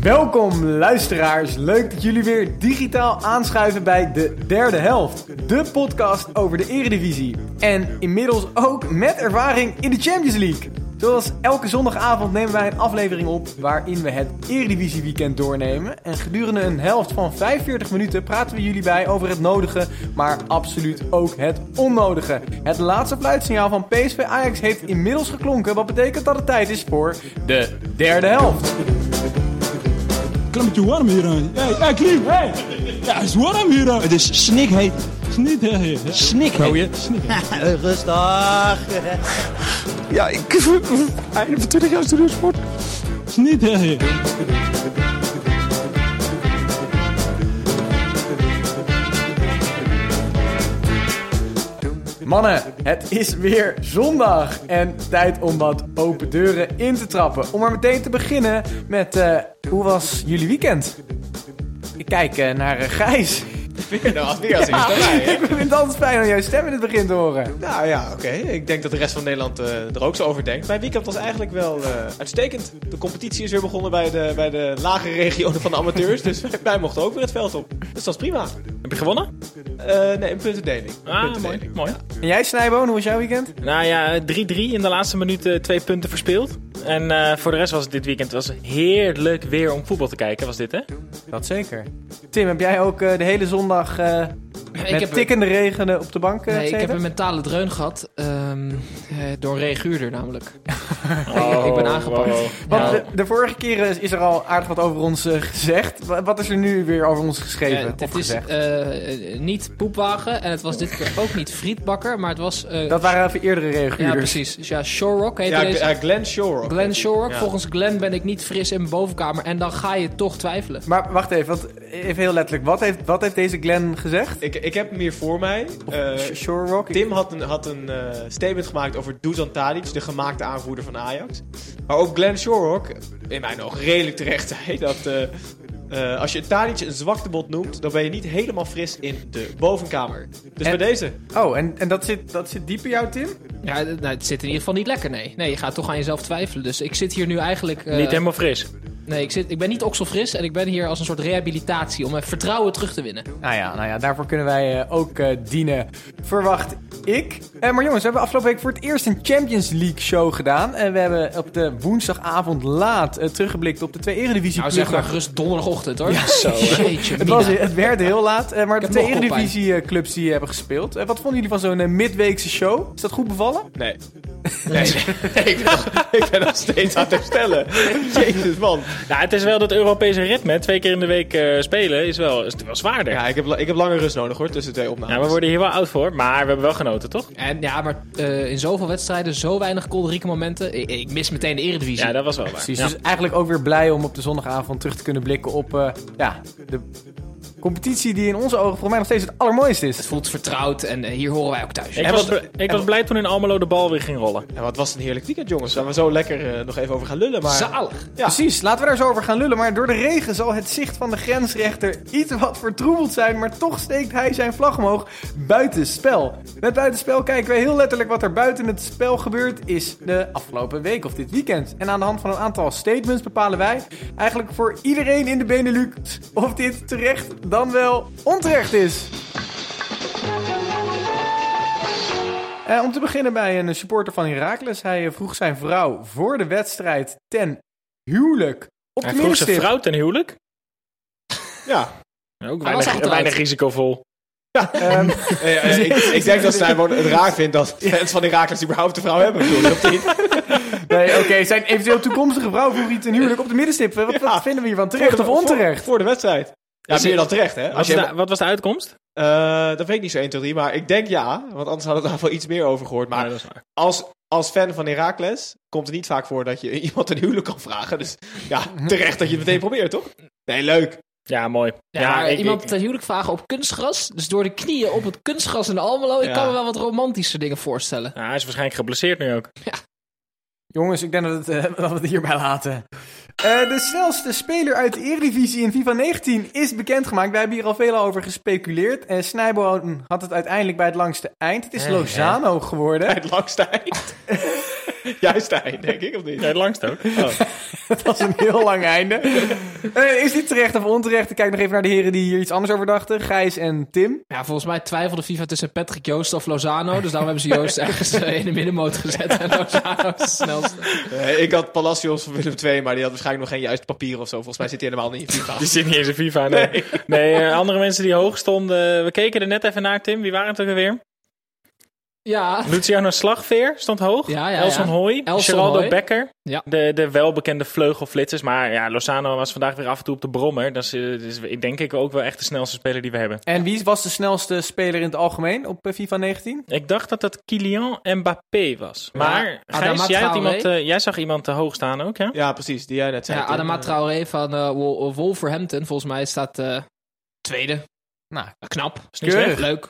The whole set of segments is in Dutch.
Welkom luisteraars, leuk dat jullie weer digitaal aanschuiven bij de derde helft. De podcast over de eredivisie. En inmiddels ook met ervaring in de Champions League. Zoals elke zondagavond nemen wij een aflevering op waarin we het Eredivisie weekend doornemen. En gedurende een helft van 45 minuten praten we jullie bij over het nodige, maar absoluut ook het onnodige. Het laatste fluitsignaal van PSV Ajax heeft inmiddels geklonken, wat betekent dat het tijd is voor de derde helft. Klimmetje warm hier. hè. Hey, hey, Klim, hey. Ja, het is warm hier. hè. Het is snikheet. Hè, hè. Snikheet. Rustig. Ja, ik... Einde van 20 jaar studiosport. Hè. Mannen, het is weer zondag en tijd om wat open deuren in te trappen. Om maar meteen te beginnen met, eh, hoe was jullie weekend? Ik kijk eh, naar uh, Gijs. Weer nou, weer als eerste bij, hè? ik vind het altijd fijn om jouw stem in het begin te horen. Nou ja, oké. Ik denk dat de rest van Nederland eh, er ook zo over denkt. Mijn weekend was eigenlijk wel eh, uitstekend. De competitie is weer begonnen bij de, bij de lagere regionen van de amateurs. dus wij mochten ook weer het veld op. Dus dat was prima. Heb je gewonnen? Eh, nee, een puntendeling. Een Ah, puntendeling. mooi. mooi. En jij Snijboon, hoe was jouw weekend? Nou ja, 3-3 in de laatste minuten twee punten verspeeld. En eh, voor de rest was het dit weekend was heerlijk weer om voetbal te kijken, was dit hè? Dat zeker. Tim, heb jij ook eh, de hele zondag eh, met ik heb, tikkende regen op de bank eh nee, ik heb een mentale dreun gehad. ehm, eh, door een reaguurder namelijk. Oh, ik ben aangepakt. wow, wow. Want Ja. de, de vorige keren is er al aardig wat over ons eh, gezegd. Wa- Wat is er nu weer over ons geschreven? Ja, of het is gezegd? niet poepwagen en het was dit keer ook niet frietbakker, maar het was... eh, dat waren even eerdere ja, reaguurders. precies. Dus ja, Showrock heet Ja, deze. Gl- eh, Glenn. Ja. Volgens Glenn ben ik niet fris in mijn bovenkamer en dan ga je toch twijfelen. Maar wacht even, want even heel letterlijk. Wat heeft, wat heeft deze Glenn gezegd? Ik, ik heb hem hier voor mij. Eh, Rock? Tim had een, had een eh, statement gemaakt over Dusan Tadic, de gemaakte aanvoerder van Ajax. Maar ook Glenn Shorrock, in mijn ogen redelijk terecht, zei dat eh, eh, als je Tadic een zwaktebod noemt, dan ben je niet helemaal fris in de bovenkamer. Dus En- bij deze. Oh, en, en dat, zit, dat zit diep in jou, Tim? Ja, het- nou, het zit in ieder geval niet lekker, nee. Nee, je gaat toch aan jezelf twijfelen. Dus ik zit hier nu eigenlijk... eh, Niet helemaal fris. Nee, ik, zit, ik ben niet okselfris en ik ben hier als een soort rehabilitatie om mijn vertrouwen terug te winnen. Nou ja, nou ja daarvoor kunnen wij eh, ook eh, dienen. Verwacht ik. Eh, maar jongens, we hebben afgelopen week voor het eerst een Champions League show gedaan. En we hebben op de woensdagavond laat eh, teruggeblikt op de twee eredivisie Nou, zeg maar gerust donderdagochtend hoor. Zo, hè. Jeetje, Het, was, het werd heel laat, maar de twee nog koppijn. Eredivisie-clubs die hebben gespeeld. Wat vonden jullie van zo'n midweekse show? Is dat goed bevallen? Nee. Nee, nee. ik, ben nog, ik ben nog steeds aan het herstellen. Jezus man. Nou, het is wel dat Europese ritme, twee keer in de week eh, spelen, is wel, is wel zwaarder. Ja. Ja, ik heb, ik heb lange rust nodig hoor, tussen twee opnames. we worden hier wel oud voor, maar we hebben wel genoten, toch? En ja, maar eh, in zoveel wedstrijden, zo weinig kolderieke momenten. Ik, ik mis meteen de eredivisie. Ja, dat was wel waar. Precies, Ja. dus eigenlijk ook weer blij om op de zondagavond terug te kunnen blikken op eh, ja, de competitie die in onze ogen volgens mij nog steeds het allermooiste is. Het voelt vertrouwd en eh, hier horen wij ook thuis. Ik, En was, wat- ik was blij toen in Almelo de bal weer ging rollen. En wat was het een heerlijk weekend jongens. Waar we zo lekker eh, nog even over gaan lullen. Maar Zalig. Ja. Precies, laten we daar zo over gaan lullen. Maar door de regen zal het zicht van de grensrechter iets wat vertroebeld zijn. Maar toch steekt hij zijn vlag omhoog. Buitenspel. Met buitenspel kijken we heel letterlijk wat er buiten het spel gebeurt. Is de afgelopen week of dit weekend. En aan de hand van een aantal statements bepalen wij eigenlijk voor iedereen in de Benelux. of dit terecht dan wel onterecht is. Eh, om te beginnen bij een supporter van Heracles. Hij vroeg zijn vrouw voor de wedstrijd ten huwelijk op Hij de vroeg zijn vrouw ten huwelijk. ja. Ook Hij was weinig, weinig risicovol. Ehm, Eh, eh, ik, ik denk dat zij gewoon het raar vindt dat fans van Herakles überhaupt een vrouw hebben. nee, oké, zijn eventueel toekomstige vrouw vroeg hij ten huwelijk op de middenstip. Wat, wat Ja. vinden we hiervan? Terecht Voor of onterecht? Voor, voor de wedstrijd. Ja, Is meer dan terecht hè. Wat Als was, je, de, wat was de uitkomst? Eh, dat weet ik niet zo 1, 2, 3, maar ik denk ja. Want anders hadden we daar wel iets meer over gehoord. Maar als, als fan van Heracles komt het niet vaak voor dat je iemand een huwelijk kan vragen. Dus ja, terecht dat je het meteen probeert, toch? Nee, leuk. Ja, mooi. Ja, ik- iemand ik- ten huwelijk vragen op kunstgras. Dus door de knieën op het kunstgras in Almelo. Ik Ja. kan me wel wat romantische dingen voorstellen. Ja, hij is waarschijnlijk geblesseerd nu ook. Jongens, ik denk dat, het, eh, dat we het hierbij laten. Eh, de snelste speler uit de Eredivisie in FIFA 19 is bekendgemaakt. Wij hebben hier al veel over gespeculeerd. En had het uiteindelijk bij het langste eind. Het is Eh, Lozano geworden. Bij het langste eind. Juist eind, denk ik, of niet? Ja, het langst ook. Dat was een heel lang einde. Eh, is dit terecht of onterecht? Ik kijk nog even naar de heren die hier iets anders over dachten. Gijs en Tim. Ja, volgens mij twijfelde FIFA tussen Patrick Joost of Lozano. Dus daarom hebben ze Joost ergens eh, in de middenmoot gezet. En Lozano is de snelste. Eh, ik had Palacios van Willem II, maar die had waarschijnlijk nog geen juist papier of zo. Volgens mij zit hij helemaal niet in FIFA. Die zit niet eens in FIFA. Nee, nee. andere mensen die hoog stonden. We keken er net even naar, Tim. Wie waren het ook alweer? Ja, Luciano Slagveer stond hoog. Ja, ja, Elson ja. Hoy. Elson Geraldo Hoy. Becker. Ja. De, de welbekende vleugelflitsers. Maar ja, Lozano was vandaag weer af en toe op de brommer. Dat is, dus ik denk ik ook wel echt de snelste speler die we hebben. En wie was de snelste speler in het algemeen op eh, FIFA 19? Ik dacht dat dat Kylian Mbappé was. Maar Gijs, jij, had iemand, eh, jij zag iemand te hoog staan ook, hè? Ja, precies, die jij net zei. ja. Adama Traoré van Wol- Wolverhampton. Volgens mij staat eh, tweede. Nou, Knap. Is niet Keurig. Leuk.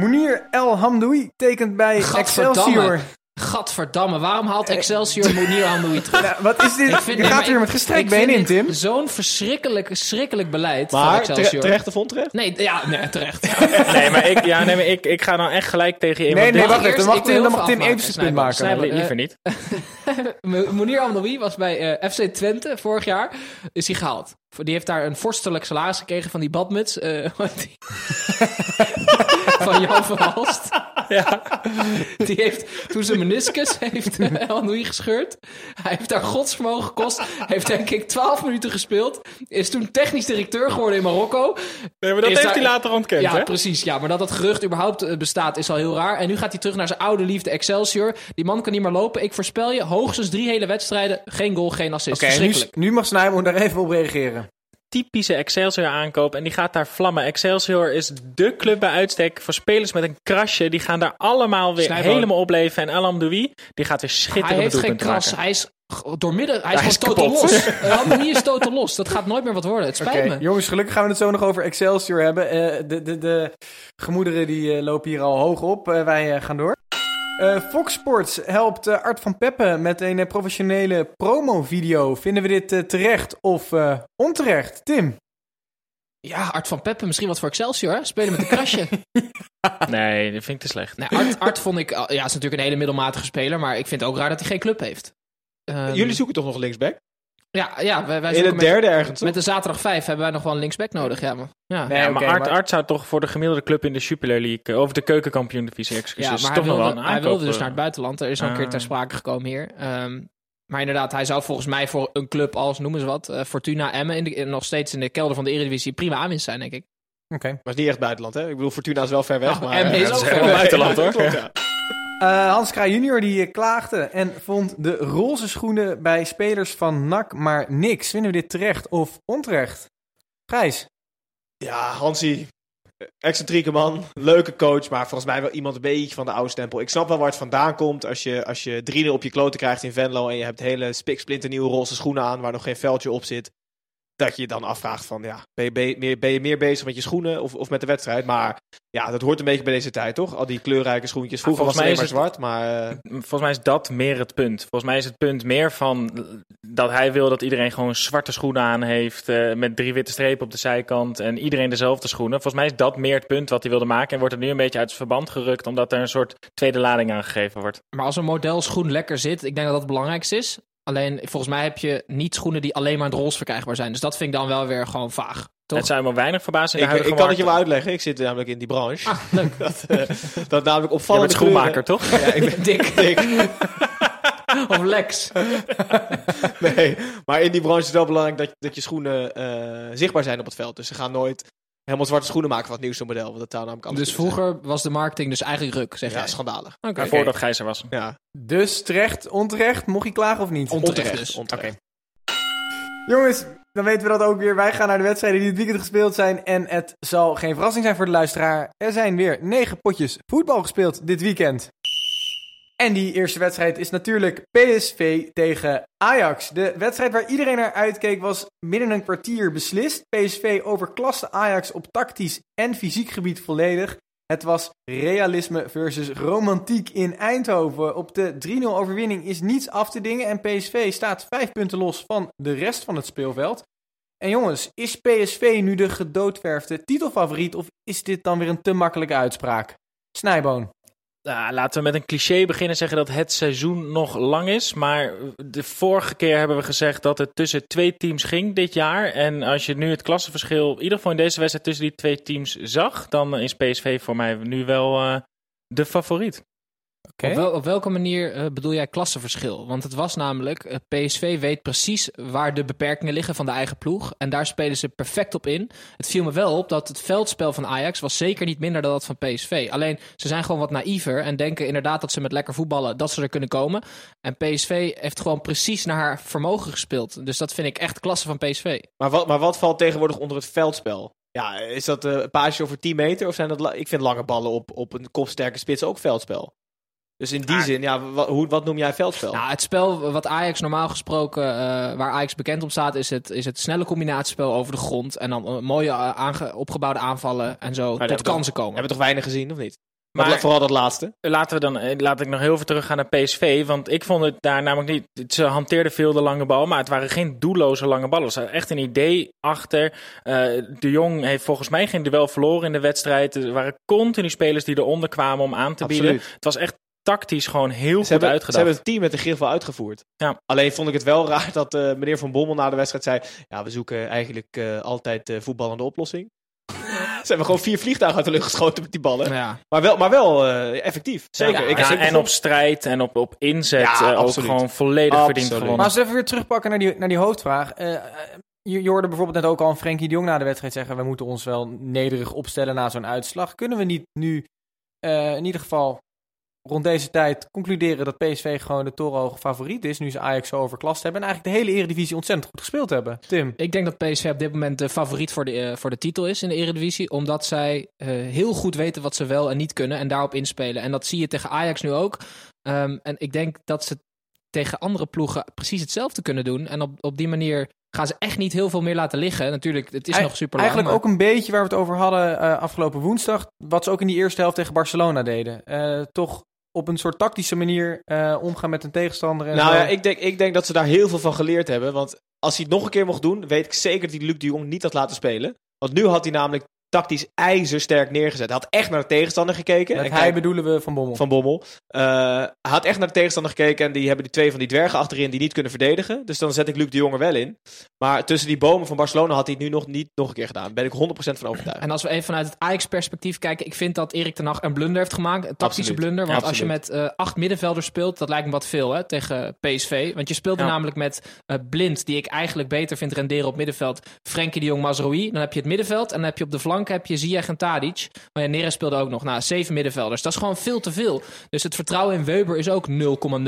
Mounir El Hamdoui tekent bij Gadverdamme. Excelsior. Gadverdamme, waarom haalt Excelsior Mounir Hamdoui terug? Nou, wat is dit? Je nee, gaat weer ik- met gestrekt ik been in, Tim. Zo'n verschrikkelijk, verschrikkelijk beleid van Maar Excelsior. tere- terecht of onterecht? Nee, ja, nee, terecht. Nee, maar ik, ja, nee, maar ik, ik ga dan echt gelijk tegen je. Nee, nee, wacht even. Dan mag Tim, dan mag even zijn punt maken. Nee, eh, liever niet. Mo- Mounir Amdoui was bij eh, FC Twente vorig jaar. Is hij gehaald. Voor- Die heeft daar een vorstelijk salaris gekregen van die badmuts. eh, die- van Jan van Halst. Ja. Die heeft toen zijn meniscus heeft uh, Amdoui gescheurd. Hij heeft daar godsvermogen gekost. Heeft denk ik 12 minuten gespeeld. Is toen technisch directeur geworden in Marokko. Nee, maar dat Is heeft daar- hij later ontkend, Ja, hè? precies. Ja, maar dat dat gerucht überhaupt eh, bestaat is al heel raar. En nu gaat hij terug naar zijn oude liefde Excelsior. Die man kan niet meer lopen. Ik voorspel je, hoogstens drie hele wedstrijden. Geen goal, geen assist. Oké, nu, mag Snijboom daar even op reageren. Typische Excelsior aankoop en die gaat daar vlammen. Excelsior is de club bij uitstek voor spelers met een krasje. Die gaan daar allemaal weer helemaal opleven. En Alam Doui, die gaat weer Hij schitterend heeft geen kras. maken. Hij is g- doormidden. Hij is Hij gewoon totaal los. Anthony is totaal los. Dat gaat nooit meer wat worden. Het spijt me. jongens, gelukkig gaan we het zo nog over Excelsior hebben. Eh, de, de, de gemoederen die eh, lopen hier al hoog op. Eh, wij gaan door. Eh, Fox Sports helpt eh, Art van Peppe met een eh, professionele promo-video. Vinden we dit terecht of eh, onterecht? Tim? Ja, Art van Peppe, misschien wat voor Excelsior. hè? Spelen met een krasje. Nee, dat vind ik te slecht. nee, Art, Art vond ik... Ja, is natuurlijk een hele middelmatige speler. Maar ik vind het ook raar dat hij geen club heeft. Ehm, Jullie zoeken toch nog linksback? Ja, ja wij, wij In het met, derde ergens, toch? met de zaterdag 5 hebben wij nog wel een linksback nodig. Ja, maar, ja. Nee, ja, maar Art, maar- Art zou toch voor de gemiddelde club in de Super League, eh, of de keukenkampioen-divisie, excuses, Ja, maar hij toch nog wel wilde, hij wilde dus eh, naar het buitenland. Er is al een keer Ah. ter sprake gekomen hier. Ehm, maar inderdaad, hij zou volgens mij voor een club als, noemen ze wat, eh, Fortuna Emmen, in de, in- nog steeds in de kelder van de Eredivisie, prima aanwinst zijn, denk ik. Oké. Maar is niet echt buitenland, hè? Ik bedoel, Fortuna is wel ver weg, Oh, maar... Emmen is ook ja, ver weg. buitenland, hoor. klopt, Eh, Hans Kraaij junior die eh, klaagde en vond de roze schoenen bij spelers van NAC maar niks. Vinden we dit terecht of onterecht? Gijs? Ja, Hansi, eh, excentrieke man, leuke coach, maar volgens mij wel iemand een beetje van de oude stempel. Ik snap wel waar het vandaan komt als je, als je 3-0 op je kloten krijgt in Venlo en je hebt hele spiksplinternieuwe roze schoenen aan waar nog geen veldje op zit. Dat je je dan afvraagt van, ja, ben je, be- meer, ben je meer bezig met je schoenen of, of met de wedstrijd? Maar ja, dat hoort een beetje bij deze tijd, toch? Al die kleurrijke schoentjes. Vroeger volgens was het mij alleen is maar zwart, maar... eh, Volgens mij is dat meer het punt. Volgens mij is het punt meer van dat hij wil dat iedereen gewoon zwarte schoenen aan heeft. eh, met drie witte strepen op de zijkant. En iedereen dezelfde schoenen. Volgens mij is dat meer het punt wat hij wilde maken. En wordt het nu een beetje uit zijn verband gerukt. Omdat er een soort tweede lading aangegeven wordt. Maar als een model schoen lekker zit, ik denk dat dat het belangrijkste is. Alleen, volgens mij heb je niet schoenen die alleen maar in het roze verkrijgbaar zijn. Dus dat vind ik dan wel weer gewoon vaag. Toch? Het zou me weinig verbazen in ik, ik kan het je wel uitleggen, ik zit namelijk in die branche. Ah, leuk. Dat, eh, dat namelijk Je opvallende bent schoenmaker, kleuren- toch? Ja, ik ben Dik. dik. Of Lex. Nee, maar in die branche is het wel belangrijk dat, dat je schoenen eh, zichtbaar zijn op het veld. Dus ze gaan nooit helemaal zwarte schoenen maken van het nieuwste model. Want dat zou namelijk anders Dus vroeger was de marketing dus eigenlijk ruk, zeg jij. Ja, schandalig. Oké. Maar voordat Gijs er was. Ja, Dus terecht, onterecht? Mocht hij klagen of niet? Onterecht onterecht. dus. onterecht. Jongens, dan weten we dat ook weer. Wij gaan naar de wedstrijden die dit weekend gespeeld zijn. En het zal geen verrassing zijn voor de luisteraar. Er zijn weer negen potjes voetbal gespeeld dit weekend. En die eerste wedstrijd is natuurlijk PSV tegen Ajax. De wedstrijd waar iedereen naar uitkeek was binnen een kwartier beslist. PSV overklaste Ajax op tactisch en fysiek gebied volledig. Het was realisme versus romantiek in Eindhoven. Op de 3-0 overwinning is niets af te dingen en PSV staat vijf punten los van de rest van het speelveld. En jongens, is PSV nu de gedoodverfde titelfavoriet of is dit dan weer een te makkelijke uitspraak? Snijboon. Nou, laten we met een cliché beginnen zeggen dat het seizoen nog lang is. Maar de vorige keer hebben we gezegd dat het tussen twee teams ging dit jaar. En als je nu het klassenverschil, in ieder geval in deze wedstrijd, tussen die twee teams zag, dan is PSV voor mij nu wel uh, de favoriet. Op, wel, op, welke manier uh, bedoel jij klassenverschil? Want het was namelijk, uh, PSV weet precies waar de beperkingen liggen van de eigen ploeg. En daar spelen ze perfect op in. Het viel me wel op dat het veldspel van Ajax was zeker niet minder dan dat van PSV. Alleen, ze zijn gewoon wat naïver en denken inderdaad dat ze met lekker voetballen, dat ze er kunnen komen. En PSV heeft gewoon precies naar haar vermogen gespeeld. Dus dat vind ik echt klasse van PSV. Maar wat, maar wat valt tegenwoordig onder het veldspel? Ja, is dat uh, een paasje over 10 meter? Of zijn dat... Ik vind lange ballen op, op een kopsterke spits ook veldspel. Dus in die zin, ja, wat, hoe, wat noem jij veldspel? Nou, het spel wat Ajax normaal gesproken, uh, waar Ajax bekend om staat, is het, is het snelle combinatiespel over de grond. En dan uh, mooie aange, opgebouwde aanvallen en zo maar tot kansen komen. Hebben we toch weinig gezien, of niet? Maar, maar vooral dat laatste. Laten we dan, laat ik nog heel even teruggaan naar PSV. Want ik vond het daar namelijk niet. Ze hanteerden veel de lange bal, maar het waren geen doelloze lange ballen. Er was echt een idee achter. Uh, de Jong heeft volgens mij geen duel verloren in de wedstrijd. Er waren continu spelers die eronder kwamen om aan te Absoluut. bieden. Het was echt tactisch gewoon heel ze goed hebben, uitgedacht. Ze hebben het team met de griffel uitgevoerd. Ja. Alleen vond ik het wel raar dat uh, meneer Van Bommel na de wedstrijd zei... Ja, we zoeken eigenlijk uh, altijd uh, voetballende oplossing. ze hebben gewoon vier vliegtuigen uit de lucht geschoten met die ballen. Ja. Maar wel, maar wel effectief. Zeker. Ja, ik, ja, ik en op strijd en op, op inzet Ja, ook gewoon volledig Absoluut. verdiend gewonnen. Maar als we even weer terugpakken naar die, naar die hoofdvraag. Uh, je, je hoorde bijvoorbeeld net ook al een Frenkie de Jong na de wedstrijd zeggen... we moeten ons wel nederig opstellen na zo'n uitslag. Kunnen we niet nu uh, in ieder geval rond deze tijd concluderen dat PSV gewoon de torenhoge favoriet is... nu ze Ajax zo overklast hebben en eigenlijk de hele eredivisie ontzettend goed gespeeld hebben? Tim? Ik denk dat PSV op dit moment de favoriet voor de, uh, voor de titel is in de eredivisie... omdat zij uh, heel goed weten wat ze wel en niet kunnen en daarop inspelen. En dat zie je tegen Ajax nu ook. Um, en ik denk dat ze tegen andere ploegen precies hetzelfde kunnen doen. En op, op die manier gaan ze echt niet heel veel meer laten liggen. Natuurlijk, het is nog super lang. Eigenlijk maar... ook een beetje waar we het over hadden uh, afgelopen woensdag. Wat ze ook in die eerste helft tegen Barcelona deden. Uh, toch op een soort tactische manier uh, omgaan met een tegenstander. En nou zo. ja, ik denk, ik denk dat ze daar heel veel van geleerd hebben. Want als hij het nog een keer mocht doen, weet ik zeker dat hij Luc de Jong niet had laten spelen. Want nu had hij namelijk tactisch ijzersterk neergezet. Hij had echt naar de tegenstander gekeken. Met en hij kijk, bedoelen we Van Bommel. Van Bommel. Uh, hij had echt naar de tegenstander gekeken en die hebben die twee van die dwergen achterin die niet kunnen verdedigen. Dus dan zet ik Luc de Jong er wel in. Maar tussen die bomen van Barcelona had hij het nu nog niet nog een keer gedaan. Daar ben ik 100% van overtuigd. En als we even vanuit het Ajax-perspectief kijken, ik vind dat Erik ten Hag een blunder heeft gemaakt. Een tactische Absoluut. blunder. Want Ja, als je met uh, acht middenvelders speelt, dat lijkt me wat veel hè, tegen PSV. Want je speelde Ja. namelijk met uh, Blind, die ik eigenlijk beter vind renderen op middenveld. Frenkie de Jong, Mazraoui. Dan heb je het middenveld. En dan heb je op de flank heb je Ziyech en Tadic. Maar ja, Neres speelde ook nog. Nou, zeven middenvelders. Dat is gewoon veel te veel. Dus het vertrouwen in Weber is ook 0,0.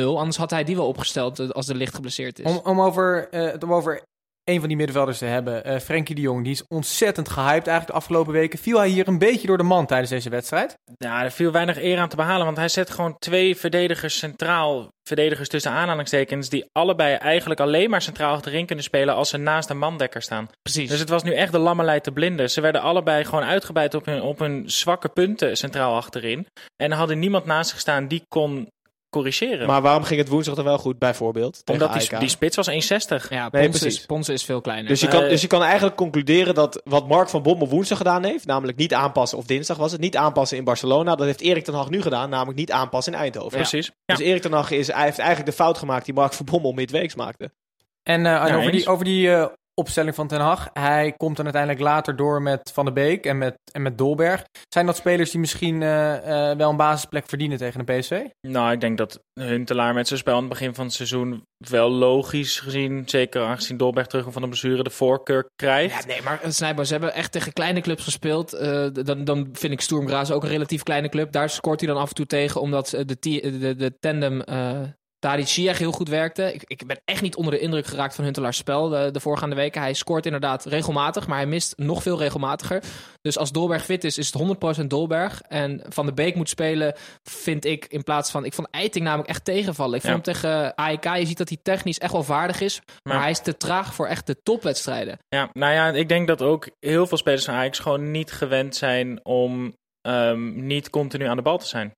Anders had hij die wel opgesteld uh, als de licht geblesseerd is. Om, om, over, uh, om over een van die middenvelders te hebben. Uh, Frenkie de Jong, die is ontzettend gehyped eigenlijk de afgelopen weken. Viel hij hier een beetje door de man tijdens deze wedstrijd? Ja, er viel weinig eer aan te behalen, want hij zet gewoon twee verdedigers centraal. Verdedigers tussen aanhalingstekens, die allebei eigenlijk alleen maar centraal achterin kunnen spelen als ze naast een mandekker staan. Precies. Dus het was nu echt de lammerlei te blinden. Ze werden allebei gewoon uitgebreid op hun, op hun zwakke punten centraal achterin. En hadden niemand naast zich staan die kon corrigeren. Maar waarom ging het woensdag dan wel goed, bijvoorbeeld? Omdat die, die, spits was 1,60. Ja, Nee, precies. is, Ponce is veel kleiner. Dus je, kan, dus je kan eigenlijk concluderen dat wat Mark van Bommel woensdag gedaan heeft, namelijk niet aanpassen, of dinsdag was het, niet aanpassen in Barcelona, dat heeft Erik ten Hag nu gedaan, namelijk niet aanpassen in Eindhoven. Precies. Ja. Dus Erik ten Hag is, hij heeft eigenlijk de fout gemaakt die Mark van Bommel midweeks maakte. En, uh, Ja, over, die, over die uh, opstelling van Ten Hag, hij komt dan uiteindelijk later door met Van der Beek en met, en met Dolberg. Zijn dat spelers die misschien uh, wel een basisplek verdienen tegen een PSV? Nou, ik denk dat Huntelaar met zijn spel aan het begin van het seizoen wel logisch gezien, zeker aangezien Dolberg terug van de blessure, de voorkeur krijgt. Ja, nee, maar uh, Snijboom, ze hebben echt tegen kleine clubs gespeeld. Uh, dan, dan vind ik Sturm Graz ook een relatief kleine club. Daar scoort hij dan af en toe tegen, omdat de, de, de tandem Tadic Ziyech heel goed werkte. Ik, ik ben echt niet onder de indruk geraakt van Huntelaars spel de, de voorgaande weken. Hij scoort inderdaad regelmatig, maar hij mist nog veel regelmatiger. Dus als Dolberg fit is, is het 100% Dolberg. En Van de Beek moet spelen, vind ik in plaats van... Ik vond Eiting namelijk echt tegenvallen. Ik vond Ja. hem tegen AEK, je ziet dat hij technisch echt wel vaardig is. Maar Ja. hij is te traag voor echt de topwedstrijden. Ja, nou ja, ik denk dat ook heel veel spelers van Ajax gewoon niet gewend zijn om ehm, niet continu aan de bal te zijn.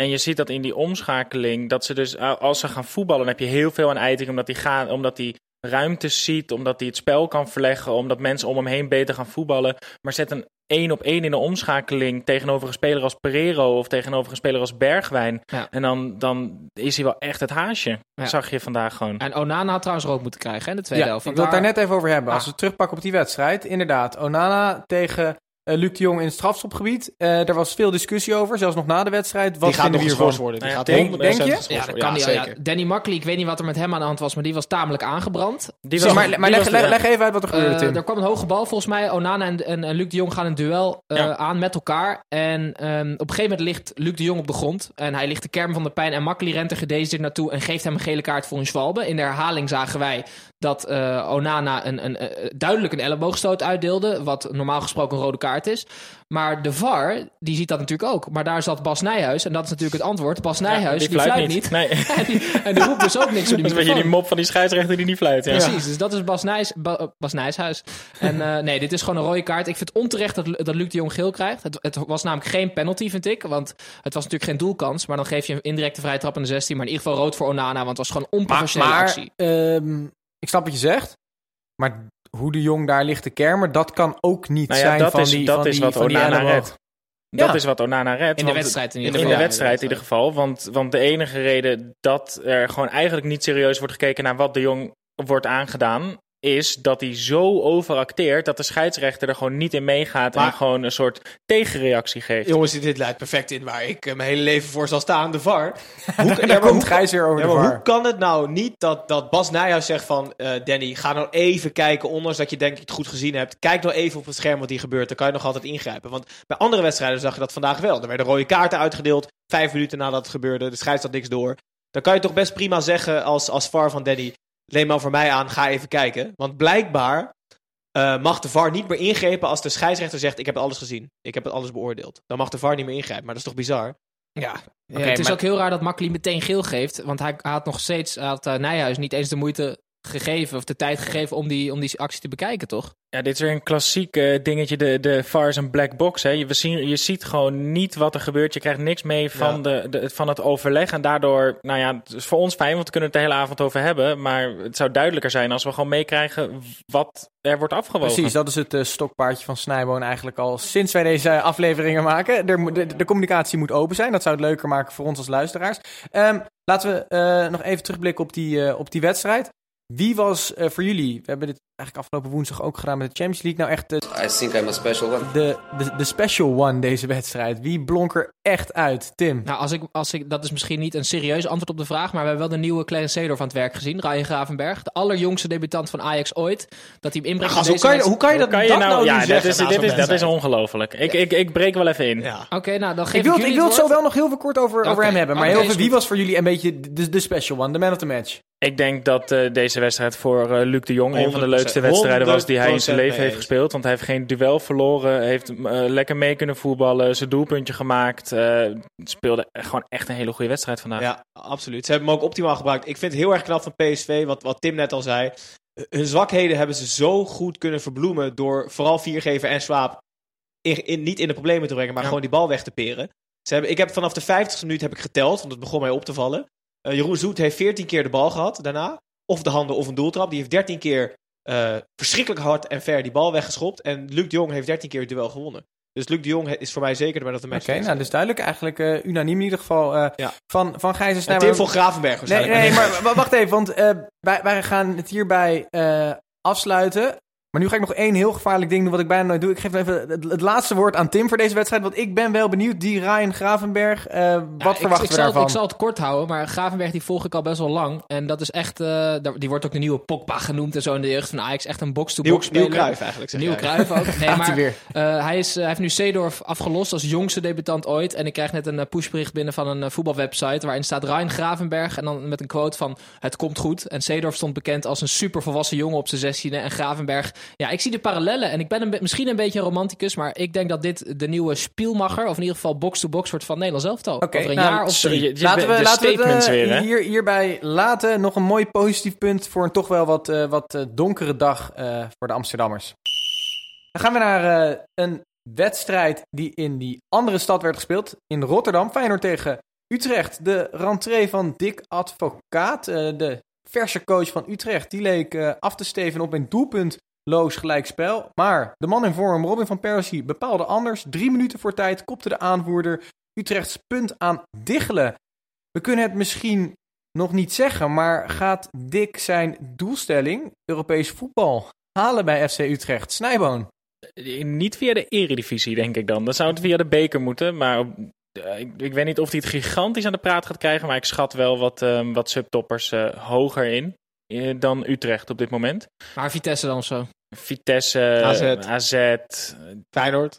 En je ziet dat in die omschakeling, dat ze dus als ze gaan voetballen, dan heb je heel veel aan Eiting, omdat hij gaat, omdat hij ruimtes ziet, omdat hij het spel kan verleggen, omdat mensen om hem heen beter gaan voetballen. Maar zet een één op één in de omschakeling tegenover een speler als Pereiro of tegenover een speler als Bergwijn. Ja. En dan, dan is hij wel echt het haasje. Ja. Zag je vandaag gewoon. En Onana had trouwens rood moeten krijgen, hè, de tweede Ja, helft. ik wil het daar net even over hebben. Als Ah. we terugpakken op die wedstrijd. Inderdaad, Onana tegen Luc de Jong in het strafschopgebied. Eh er was veel discussie over, zelfs nog na de wedstrijd. Wat die gaat vinden nog geschorst worden. Die gaat denk- 100% denk je? Ja, dat worden. kan. Ja, Danny Makkely, ik weet niet wat er met hem aan de hand was, maar die was tamelijk aangebrand. Die Zeg, maar maar die leg, was- leg, leg even uit wat er gebeurde, Eh, Tim. er kwam een hoge bal volgens mij. Onana en, en, en Luc de Jong gaan een duel eh, Ja. aan met elkaar. En ehm, op een gegeven moment ligt Luc de Jong op de grond. En hij ligt de kerm van de pijn. En Makkely rent er gedecideerd naartoe en geeft hem een gele kaart voor een Schwalbe. In de herhaling zagen wij dat eh, Onana een, een, eh, duidelijk een elleboogstoot uitdeelde. Wat normaal gesproken een rode kaart is. Maar de VAR, die ziet dat natuurlijk ook. Maar daar zat Bas Nijhuis. En dat is natuurlijk het antwoord. Bas Nijhuis, die, fluit niet. Nee. en, die, en die roept dus ook niks op die Dat is een beetje die mop van die scheidsrechter die niet fluit. Ja. Precies, dus dat is Bas, Nijs, Ba- eh, Bas Nijshuis. En eh, nee, dit is gewoon een rode kaart. Ik vind het onterecht dat, dat Luc de Jong geel krijgt. Het, het was namelijk geen penalty, vind ik. Want het was natuurlijk geen doelkans. Maar dan geef je een indirecte vrije trap in de 16. Maar in ieder geval rood voor Onana, want het was gewoon een Maar, onprofessionele maar actie. ehm, ik snap wat je zegt. Maar hoe de Jong daar ligt te kermen, dat kan ook niet Nou ja, zijn dat van is, die dat van is die, wat van die Onana redt. Dat Ja. is wat Onana redt. In de wedstrijd in ieder de In geval. de wedstrijd in ieder geval. Want, want de enige reden dat er gewoon eigenlijk niet serieus wordt gekeken naar wat de Jong wordt aangedaan, is dat hij zo overacteert dat de scheidsrechter er gewoon niet in meegaat en Maar- gewoon een soort tegenreactie geeft. Jongens, dit leidt perfect in waar ik eh, mijn hele leven voor zal staan, de VAR. Hoe, ja, Daar maar komt Gijs weer over ja, de maar VAR. hoe kan het nou niet dat, dat Bas Nijhuis zegt van... eh, Danny, ga nou even kijken, ondanks dat je dat je het goed gezien hebt. Kijk nou even op het scherm wat hier gebeurt. Dan kan je nog altijd ingrijpen. Want bij andere wedstrijden zag je dat vandaag wel. Er werden rode kaarten uitgedeeld, vijf minuten nadat het gebeurde. De scheids had niks door. Dan kan je toch best prima zeggen als, als VAR van Danny... Leem maar voor mij aan, ga even kijken. Want blijkbaar eh, mag de VAR niet meer ingrijpen als de scheidsrechter zegt... ik heb alles gezien, ik heb het alles beoordeeld. Dan mag de VAR niet meer ingrijpen. Maar dat is toch bizar? Ja, Oké, het is maar- ook heel raar dat Makkely meteen geel geeft. Want hij, had nog steeds, had eh, Nijhuis niet eens de moeite gegeven... of de tijd gegeven om die, om die actie te bekijken, toch? Ja, dit is weer een klassiek eh, dingetje. De, de VAR is een black box. Hè. Je, we zien, je ziet gewoon niet wat er gebeurt. Je krijgt niks mee van, de, de, van het overleg. En daardoor, nou ja, het is voor ons fijn, want we kunnen het de hele avond over hebben. Maar het zou duidelijker zijn als we gewoon meekrijgen wat er wordt afgewogen. Precies, dat is het eh, stokpaardje van Snijboon eigenlijk al sinds wij deze afleveringen maken. Er, de, de communicatie moet open zijn. Dat zou het leuker maken voor ons als luisteraars. Ehm, laten we eh, nog even terugblikken op die, op die wedstrijd. Wie was eh, voor jullie, we hebben dit eigenlijk afgelopen woensdag ook gedaan met de Champions League, nou echt de, I think I'm a special one. de, de, de special one deze wedstrijd? Wie blonk er echt uit? Tim? Nou, als ik, als ik, dat is misschien niet een serieus antwoord op de vraag, maar we hebben wel de nieuwe Clarence Seedorf aan het werk gezien, Ryan Gravenberg. De allerjongste debutant van Ajax ooit. Dat hij hem inbrengt in hoe, kan je, hoe kan je dat, kan je dat nou, nou, ja, dat is, na dit is, dat is ongelooflijk. Ik, ik, ik breek wel even in. Ja. Oké, nou dan geef Ik wil, ik wil het zo wel nog heel veel kort over, over hem hebben. Maar heel wie was voor jullie een beetje de, de special one, de man of the match? Ik denk dat eh, deze wedstrijd voor eh, Luc de Jong een van de 100%, leukste wedstrijden was die hij in zijn 100% leven heeft gespeeld. Want hij heeft geen duel verloren, heeft eh, lekker mee kunnen voetballen, zijn doelpuntje gemaakt. eh, speelde gewoon echt een hele goede wedstrijd vandaag. Ja, absoluut. Ze hebben hem ook optimaal gebruikt. Ik vind het heel erg knap van PSV, wat, wat Tim net al zei. Hun zwakheden hebben ze zo goed kunnen verbloemen door vooral Viergever en Swaap in, in- niet in de problemen te brengen, maar Ja. gewoon die bal weg te peren. Ze hebben, ik heb vanaf de 50ste minuut heb ik geteld, want het begon mij op te vallen. Eh, Jeroen Zoet heeft 14 keer de bal gehad daarna. Of de handen of een doeltrap. Die heeft 13 keer eh, verschrikkelijk hard en ver die bal weggeschopt. En Luc de Jong heeft 13 keer het duel gewonnen. Dus Luc de Jong is voor mij zeker de man of the match. Oké, nou, dus duidelijk. Eigenlijk eh, unaniem in ieder geval Ja. van, van Gijs en. Tim van Gravenberg Nee, waarschijnlijk. nee, maar wa- wacht even, want wij, wij gaan het hierbij afsluiten. Maar nu ga ik nog één heel gevaarlijk ding doen wat ik bijna nooit doe. Ik geef even het, het laatste woord aan Tim voor deze wedstrijd. Want ik ben wel benieuwd. Die Ryan Gravenberg, eh, wat Ja, ik- verwachten ik, we zal, daarvan? Ik zal het kort houden, maar Gravenberg die volg ik al best wel lang. En dat is echt, eh, die wordt ook de nieuwe Pogba genoemd en zo in de jeugd van Ajax. Echt een box-to-box nieuw speler. Cruijff eigenlijk. zeg Nieuw. Cruijff ook. Nee, hij maar weer. eh, hij, is, hij heeft nu Seedorf afgelost als jongste debutant ooit. En ik krijg net een pushbericht binnen van een voetbalwebsite... waarin staat Ryan Gravenberg en dan met een quote van... het komt goed. En Seedorf stond bekend als een super volwassen jongen op zijn zestiende. En Gravenberg, ja, ik zie de parallellen. En ik ben een be- misschien een beetje een romanticus... maar ik denk dat dit de nieuwe spielmacher... of in ieder geval box-to-box wordt van Nederland zelftal. Oké, Over een nou, jaar of sorry, je- laten we, de laten we het eh, weer, hè? hier, hierbij laten. Nog een mooi positief punt voor een toch wel wat, eh, wat eh, donkere dag eh, voor de Amsterdammers. Dan gaan we naar eh, een wedstrijd die in die andere stad werd gespeeld. In Rotterdam. Feyenoord tegen Utrecht. De rentree van Dick Advocaat, eh, de verse coach van Utrecht. Die leek eh, af te steven op een doelpuntloos gelijkspel. Maar de man in vorm, Robin van Persie, bepaalde anders. Drie minuten voor tijd kopte de aanvoerder Utrechts punt aan Diggelen. We kunnen het misschien nog niet zeggen, maar gaat Dick zijn doelstelling, Europees voetbal, halen bij FC Utrecht? Snijboon. Niet via de eredivisie, denk ik dan. Dan zou het via de beker moeten. Maar eh, ik, ik weet niet of hij het gigantisch aan de praat gaat krijgen. Maar ik schat wel wat, ehm, wat subtoppers eh, hoger in dan Utrecht op dit moment. Maar Vitesse dan of zo. Vitesse, AZ. AZ, eh, Feyenoord,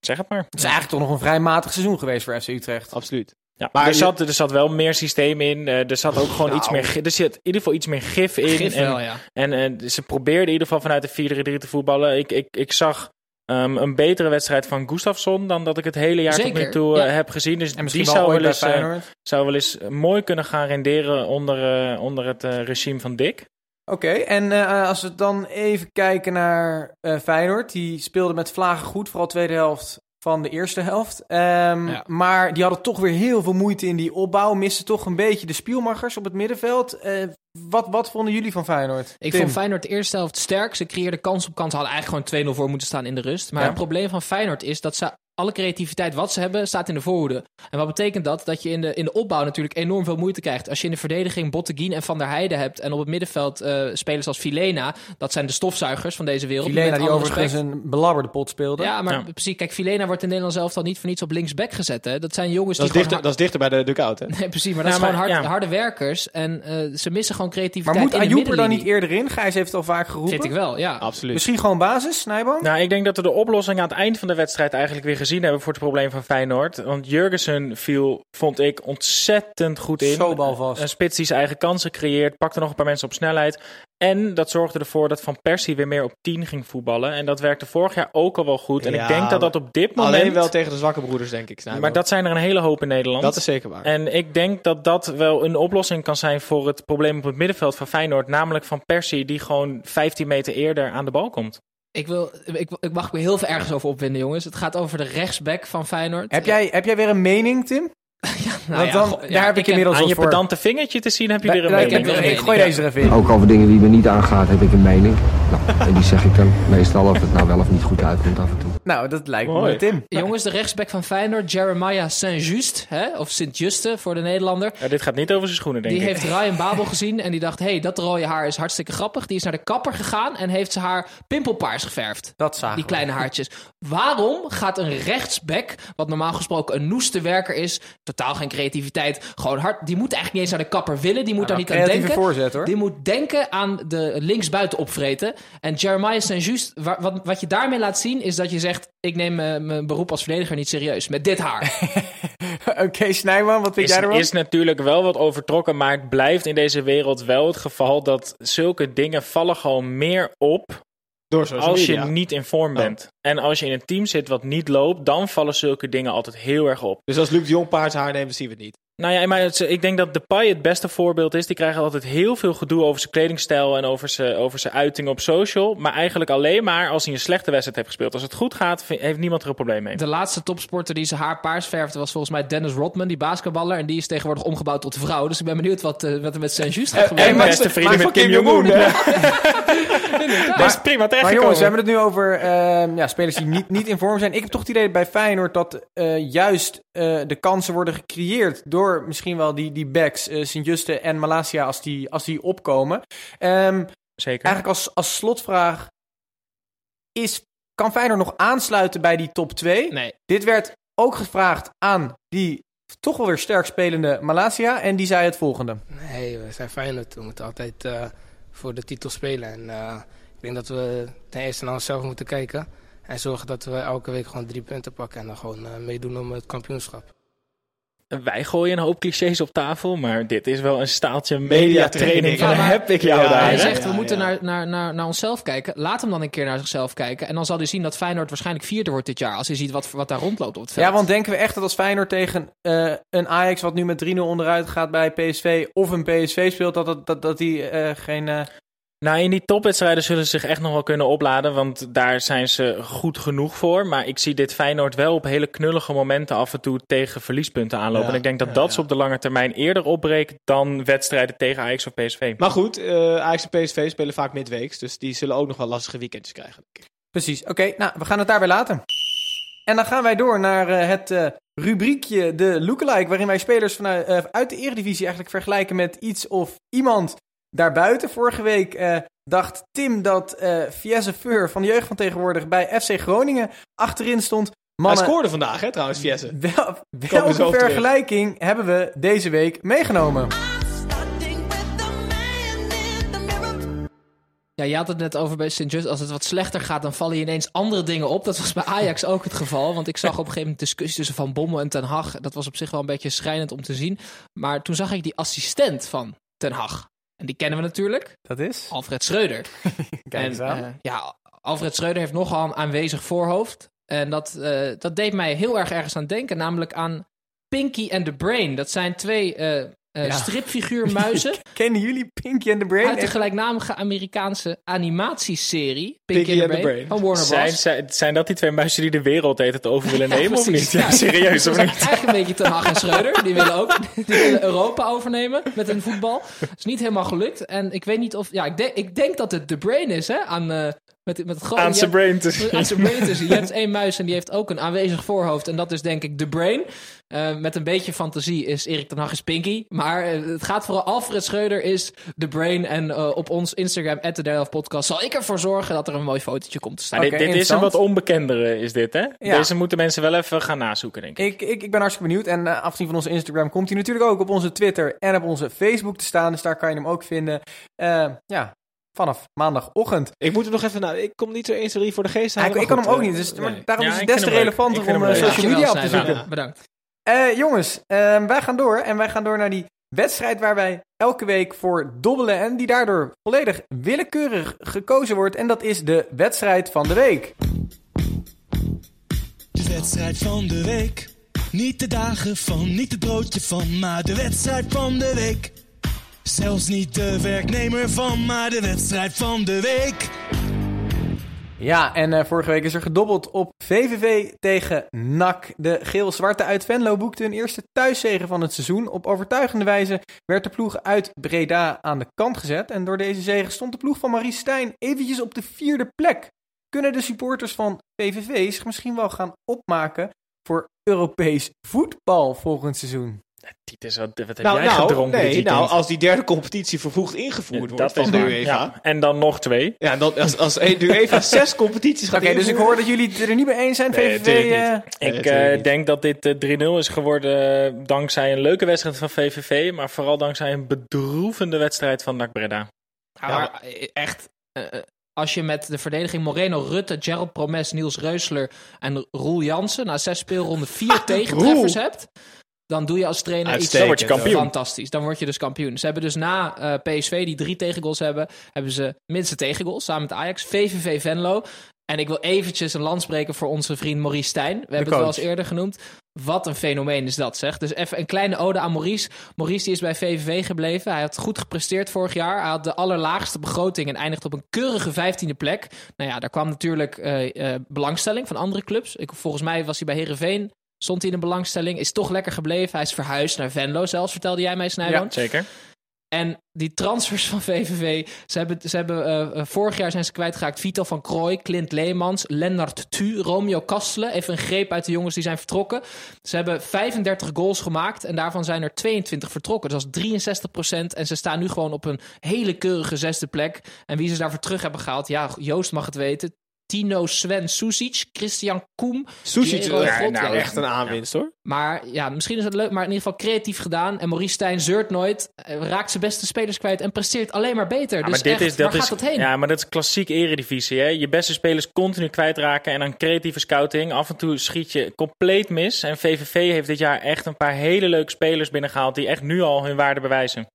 zeg het maar. Het is eigenlijk toch nog een vrij matig seizoen geweest voor FC Utrecht. absoluut. Ja, Maar er, je- zat, er zat wel meer systeem in. eh, er zat ook gewoon iets meer. gi- Er zit in ieder geval iets meer gif in. Gif en, wel, ja. En eh, ze probeerden in ieder geval vanuit de 4-3 te voetballen. Ik, ik, ik zag ehm, een betere wedstrijd van Gustafsson dan dat ik het hele jaar tot nu toe eh, ja. heb gezien. Dus die wel zou wel, eens, eh, zou wel eens mooi kunnen gaan renderen onder, eh, onder het eh, regime van Dick. Oké, en eh, als we dan even kijken naar eh, Feyenoord. Die speelde met vlagen goed, vooral tweede helft van de eerste helft. Ehm, Ja. Maar die hadden toch weer heel veel moeite in die opbouw. Misten toch een beetje de spielmachers op het middenveld. Eh, wat, wat vonden jullie van Feyenoord? Ik Tim? vond Feyenoord de eerste helft sterk. Ze creëerden kans op kans. Ze hadden eigenlijk gewoon 2-0 voor moeten staan in de rust. Maar Ja. het probleem van Feyenoord is dat ze alle creativiteit wat ze hebben, staat in de voorhoede. En wat betekent dat? Dat je in de, in de opbouw natuurlijk enorm veel moeite krijgt. Als je in de verdediging Botteguin en Van der Heijden hebt... en op het middenveld eh, spelers als Filena... dat zijn de stofzuigers van deze wereld. Filena, die overigens respect. een belabberde pot speelde. Ja, maar Ja. precies. Kijk, Filena wordt in Nederland zelf al niet voor niets op linksback gezet. Hè? Dat zijn jongens Dat is, die dichter, dat is dichter bij de dugout, hè? Nee, precies. Maar dat Ja, is gewoon hard, ja. harde werkers. En eh, ze missen gewoon creativiteit maar moet Ayoub er dan niet eerder in? Gijs heeft het al vaak geroepen. Vind ik wel, ja. Absoluut. Misschien gewoon basis, Snijboom? Nou, ik denk dat we de oplossing aan het eind van de wedstrijd eigenlijk weer gezien hebben voor het probleem van Feyenoord. Want Jurgensen viel, vond ik, ontzettend goed in. Zo balvast. Een spits die zijn eigen kansen creëert, pakte nog een paar mensen op snelheid. En dat zorgde ervoor dat Van Persie weer meer op 10 ging voetballen. En dat werkte vorig jaar ook al wel goed. En Ja, ik denk dat dat op dit moment... Alleen wel tegen de zwakke broeders, denk ik. Maar dat zijn er een hele hoop in Nederland. dat is zeker waar. En ik denk dat dat wel een oplossing kan zijn voor het probleem op het middenveld van Feyenoord. Namelijk Van Persie, die gewoon 15 meter eerder aan de bal komt. Ik, wil, ik, ik mag me heel veel ergens over opwinden, jongens. Het gaat over de rechtsback van Feyenoord. Heb jij, heb jij weer een mening, Tim? Nou Want ja, dan, ja, daar heb ik, inmiddels Aan je voor. pedante vingertje te zien heb je Bij- er een mening heb er een ik mening, gooi ja. deze er even in. Ook over dingen die me niet aangaat heb ik een mening. Nou, en die zeg ik dan meestal of het nou wel of niet goed uitkomt af en toe. Nou, dat lijkt Mooi. me Tim. Jongens, de rechtsback van Feyenoord, Jeremiah Saint-Just, hè, of Sint-Juste voor de Nederlander. Ja, dit gaat niet over zijn schoenen, denk Die ik. heeft Ryan Babel gezien en die dacht, hey, dat rode haar is hartstikke grappig. Die is naar de kapper gegaan en heeft zijn haar pimpelpaars geverfd. Dat zagen Die we. kleine haartjes. Waarom gaat een rechtsback, wat normaal gesproken een noeste werker is, totaal geen creativiteit, gewoon hard, die moet eigenlijk niet eens naar de kapper willen, die moet daar Nou, niet aan creatieve denken. voorzet, hoor. Die moet denken aan de linksbuiten opvreten. En Jeremiah Saint-Just, wa- wat, wat je daarmee laat zien, is dat je zegt, ik neem eh, mijn beroep als verdediger niet serieus. Met dit haar. Oké, Snijman, wat vind is, jij ervan? is natuurlijk wel wat overtrokken, maar het blijft in deze wereld wel het geval dat zulke dingen vallen gewoon meer op Door als je media. niet in vorm bent. En als je in een team zit wat niet loopt, dan vallen zulke dingen altijd heel erg op. Dus als Luc de Jong paards haar neemt, dan zien we het niet. Nou ja, maar het- ik denk dat Depay het beste voorbeeld is. Die krijgt altijd heel veel gedoe over zijn kledingstijl en over zijn, over zijn uiting op social. Maar eigenlijk alleen maar als hij een slechte wedstrijd heeft gespeeld. Als het goed gaat, heeft niemand er een probleem mee. De laatste topsporter die zijn haar paars verfde was volgens mij Dennis Rodman, die basketballer. En die is tegenwoordig omgebouwd tot vrouw. Dus ik ben benieuwd wat, eh, wat er met Saint-Just gaat En gebeuren. maar- beste vrienden maar met Kim Jong-un. Dat is prima Maar jongens, we hebben het nu over ehm, ja, spelers die niet, niet in vorm zijn. Ik heb toch het idee bij Feyenoord dat eh, juist eh, de kansen worden gecreëerd door misschien wel die, die backs, eh Sint-Juste en Malasia, als die, als die opkomen. Ehm, Zeker. Eigenlijk als, als slotvraag, is, kan Feyenoord nog aansluiten bij die top 2? Nee. Dit werd ook gevraagd aan die toch wel weer sterk spelende Malasia. En die zei het volgende. Nee, we zijn Feyenoord. We moeten altijd eh, voor de titel spelen. En eh, ik denk dat we ten eerste naar onszelf moeten kijken. En zorgen dat we elke week gewoon drie punten pakken. En dan gewoon eh, meedoen om het kampioenschap. Wij gooien een hoop clichés op tafel, maar dit is wel een staaltje Mediatraining. Van Ja, maar- heb ik jou Ja, daar. Hij zegt, ja, we moeten. Naar, naar, naar, naar onszelf kijken. Laat hem dan een keer naar zichzelf kijken. En dan zal hij zien dat Feyenoord waarschijnlijk vierde wordt dit jaar. Als hij ziet wat, wat daar rondloopt op het veld. Ja, want denken we echt dat als Feyenoord tegen eh, een Ajax wat nu met 3-0 onderuit gaat bij PSV of een PSV speelt, dat, dat, dat, dat die eh, geen... eh, Nou, in die topwedstrijden zullen ze zich echt nog wel kunnen opladen, want daar zijn ze goed genoeg voor. Maar ik zie dit Feyenoord wel op hele knullige momenten af en toe tegen verliespunten aanlopen. Ja, en ik denk dat ja, dat ja. ze op de lange termijn eerder opbreken dan wedstrijden tegen Ajax of PSV. Maar goed, eh Ajax en PSV spelen vaak midweeks. Dus die zullen ook nog wel lastige weekendjes krijgen. Precies. Oké, nou, we gaan het daarbij laten. En dan gaan wij door naar eh, het eh, rubriekje de lookalike, waarin wij spelers vanuit, eh, uit de Eredivisie eigenlijk vergelijken met iets of iemand daarbuiten. Vorige week eh, dacht Tim dat eh Fiesse Feur van de jeugd van tegenwoordig bij FC Groningen achterin stond. Mannen, Hij scoorde vandaag, hè, trouwens, Fiesse. wel, we welke terug. vergelijking hebben we deze week meegenomen? Ja, je had het net over bij St. Just. Als het wat slechter gaat, dan vallen je ineens andere dingen op. Dat was bij Ajax ook het geval. Want ik zag op een gegeven moment discussie tussen Van Bommel en Ten Hag. Dat was op zich wel een beetje schrijnend om te zien. Maar toen zag ik die assistent van Ten Hag. En die kennen we natuurlijk. Dat is? Alfred Schreuder. Kijk eens en, aan. eh, ja, Alfred Schreuder heeft nogal een aanwezig voorhoofd. En dat, eh, dat deed mij heel erg ergens aan denken. Namelijk aan Pinky and the Brain. Dat zijn twee eh, eh, Ja. stripfiguurmuizen Kennen jullie Pinky and the Brain? uit de gelijknamige Amerikaanse animatieserie Pinky, Pinky and the and the Brain, van Warner Zijn, Bros. zijn, zijn dat die twee muizen die de wereld het over willen Ja, nemen of niet? Ja, serieus of is niet? eigenlijk een beetje Ten Hag en Schreuder. Die willen ook die willen Europa overnemen met hun voetbal. Dat is niet helemaal gelukt. En ik weet niet of... Ja, ik, denk ik denk dat het de brain is, hè? Aan, eh, met, met het grote... Aan je zijn hebt- brain te zien. aan zijn brain te zien. Je hebt één muis en die heeft ook een aanwezig voorhoofd. En dat is denk ik de brain. Eh, met een beetje fantasie is Erik ten Hag is Pinky. Maar eh, het gaat vooral Alfred Schreuder is de brain. En eh, op ons Instagram, at podcast, zal ik ervoor zorgen dat er een mooi fotootje komt te staan. Oké, dit, dit is een wat onbekendere, is dit, hè? Ja. Deze moeten mensen wel even gaan nazoeken, denk ik. Ik, ik, ik ben hartstikke benieuwd. En afgezien van onze Instagram komt hij natuurlijk ook op onze Twitter en op onze Facebook te staan. Dus daar kan je hem ook vinden. Eh, ja, vanaf maandagochtend. Ik moet er nog even naar. Ik kom niet zo 1, 2, 3 voor de geest halen. ik, kan hem ook niet. Dus, nee. daarom Ja, is het des te relevanter om social media op te zoeken. Bedankt. Eh, jongens, eh, wij gaan door. En wij gaan door naar die wedstrijd waar wij elke week voor dobbelen. En die daardoor volledig willekeurig gekozen wordt. En dat is de wedstrijd van de week. De wedstrijd van de week. Niet de dagen van, niet het broodje van, maar de wedstrijd van de week. Zelfs niet de werknemer van, maar de wedstrijd van de week. Ja, en eh, vorige week is er gedobbeld op VVV tegen NAC. De geel-zwarte uit Venlo boekte hun eerste thuiszege van het seizoen. Op overtuigende wijze werd de ploeg uit Breda aan de kant gezet. En door deze zege stond de ploeg van Marie Stijn eventjes op de vierde plek. Kunnen de supporters van VVV zich misschien wel gaan opmaken voor Europees voetbal volgend seizoen? Dit is wat, wat heb Nou, jij nou, gedronken nee, nou, als die derde competitie vervoegd ingevoerd wordt van is de. UEFA. Ja. En dan nog twee. Ja, en dan, als, als de UEFA zes competities Oké, gaat dus ik hoor dat jullie het er niet mee eens zijn. Nee, VVV, natuurlijk eh. Nee, Ik eh, niet. denk dat dit eh, 3-0 is geworden eh, dankzij een leuke wedstrijd van VVV, maar vooral dankzij een bedroevende wedstrijd van NAC Breda. Ja, maar eh, echt, eh, eh, als je met de verdediging Moreno, Rutte, Gerald Promes, Niels Reusler en Roel Jansen na zes speelronden vier tegentreffers hebt, dan doe je als trainer iets Dan word je kampioen. fantastisch. Dan word je dus kampioen. Ze hebben dus na eh, PSV, die drie tegengoals hebben, hebben ze minste tegengoals samen met Ajax, VVV Venlo. En ik wil eventjes een land spreken voor onze vriend Maurice Stijn. We hebben het wel eens eerder genoemd. Wat een fenomeen is dat, zeg. Dus even een kleine ode aan Maurice. Maurice die is bij VVV gebleven. Hij had goed gepresteerd vorig jaar. Hij had de allerlaagste begroting en eindigde op een keurige vijftiende plek. Nou ja, daar kwam natuurlijk eh, eh, belangstelling van andere clubs. Ik, volgens mij was hij bij Herenveen. Stond hij in een belangstelling, is toch lekker gebleven. Hij is verhuisd naar Venlo zelfs, vertelde jij mij, Snijboon. Zeker. En die transfers van VVV, ze hebben, ze hebben eh, eh, vorig jaar zijn ze kwijtgeraakt Vito van Krooi, Clint Leemans, Lennart Tu, Romeo Kastelen. Even een greep uit de jongens die zijn vertrokken. Ze hebben 35 goals gemaakt en daarvan zijn er 22 vertrokken. Dus dat is 63 procent. En ze staan nu gewoon op een hele keurige zesde plek. En wie ze daarvoor terug hebben gehaald, ja, Joost mag het weten. Tino Sven Susic, Christian Koem. Ja, God, nou, ja. echt een aanwinst hoor. Maar ja, misschien is het leuk, maar in ieder geval creatief gedaan. En Maurice Stijn zeurt nooit, eh, raakt zijn beste spelers kwijt en presteert alleen maar beter. Ja, dus maar dit echt, is, dat waar is, gaat dat heen? Ja, maar dat is klassiek eredivisie. Hè? Je beste spelers continu kwijtraken en dan creatieve scouting. Af en toe schiet je compleet mis. En VVV heeft dit jaar echt een paar hele leuke spelers binnengehaald... die echt nu al hun waarde bewijzen.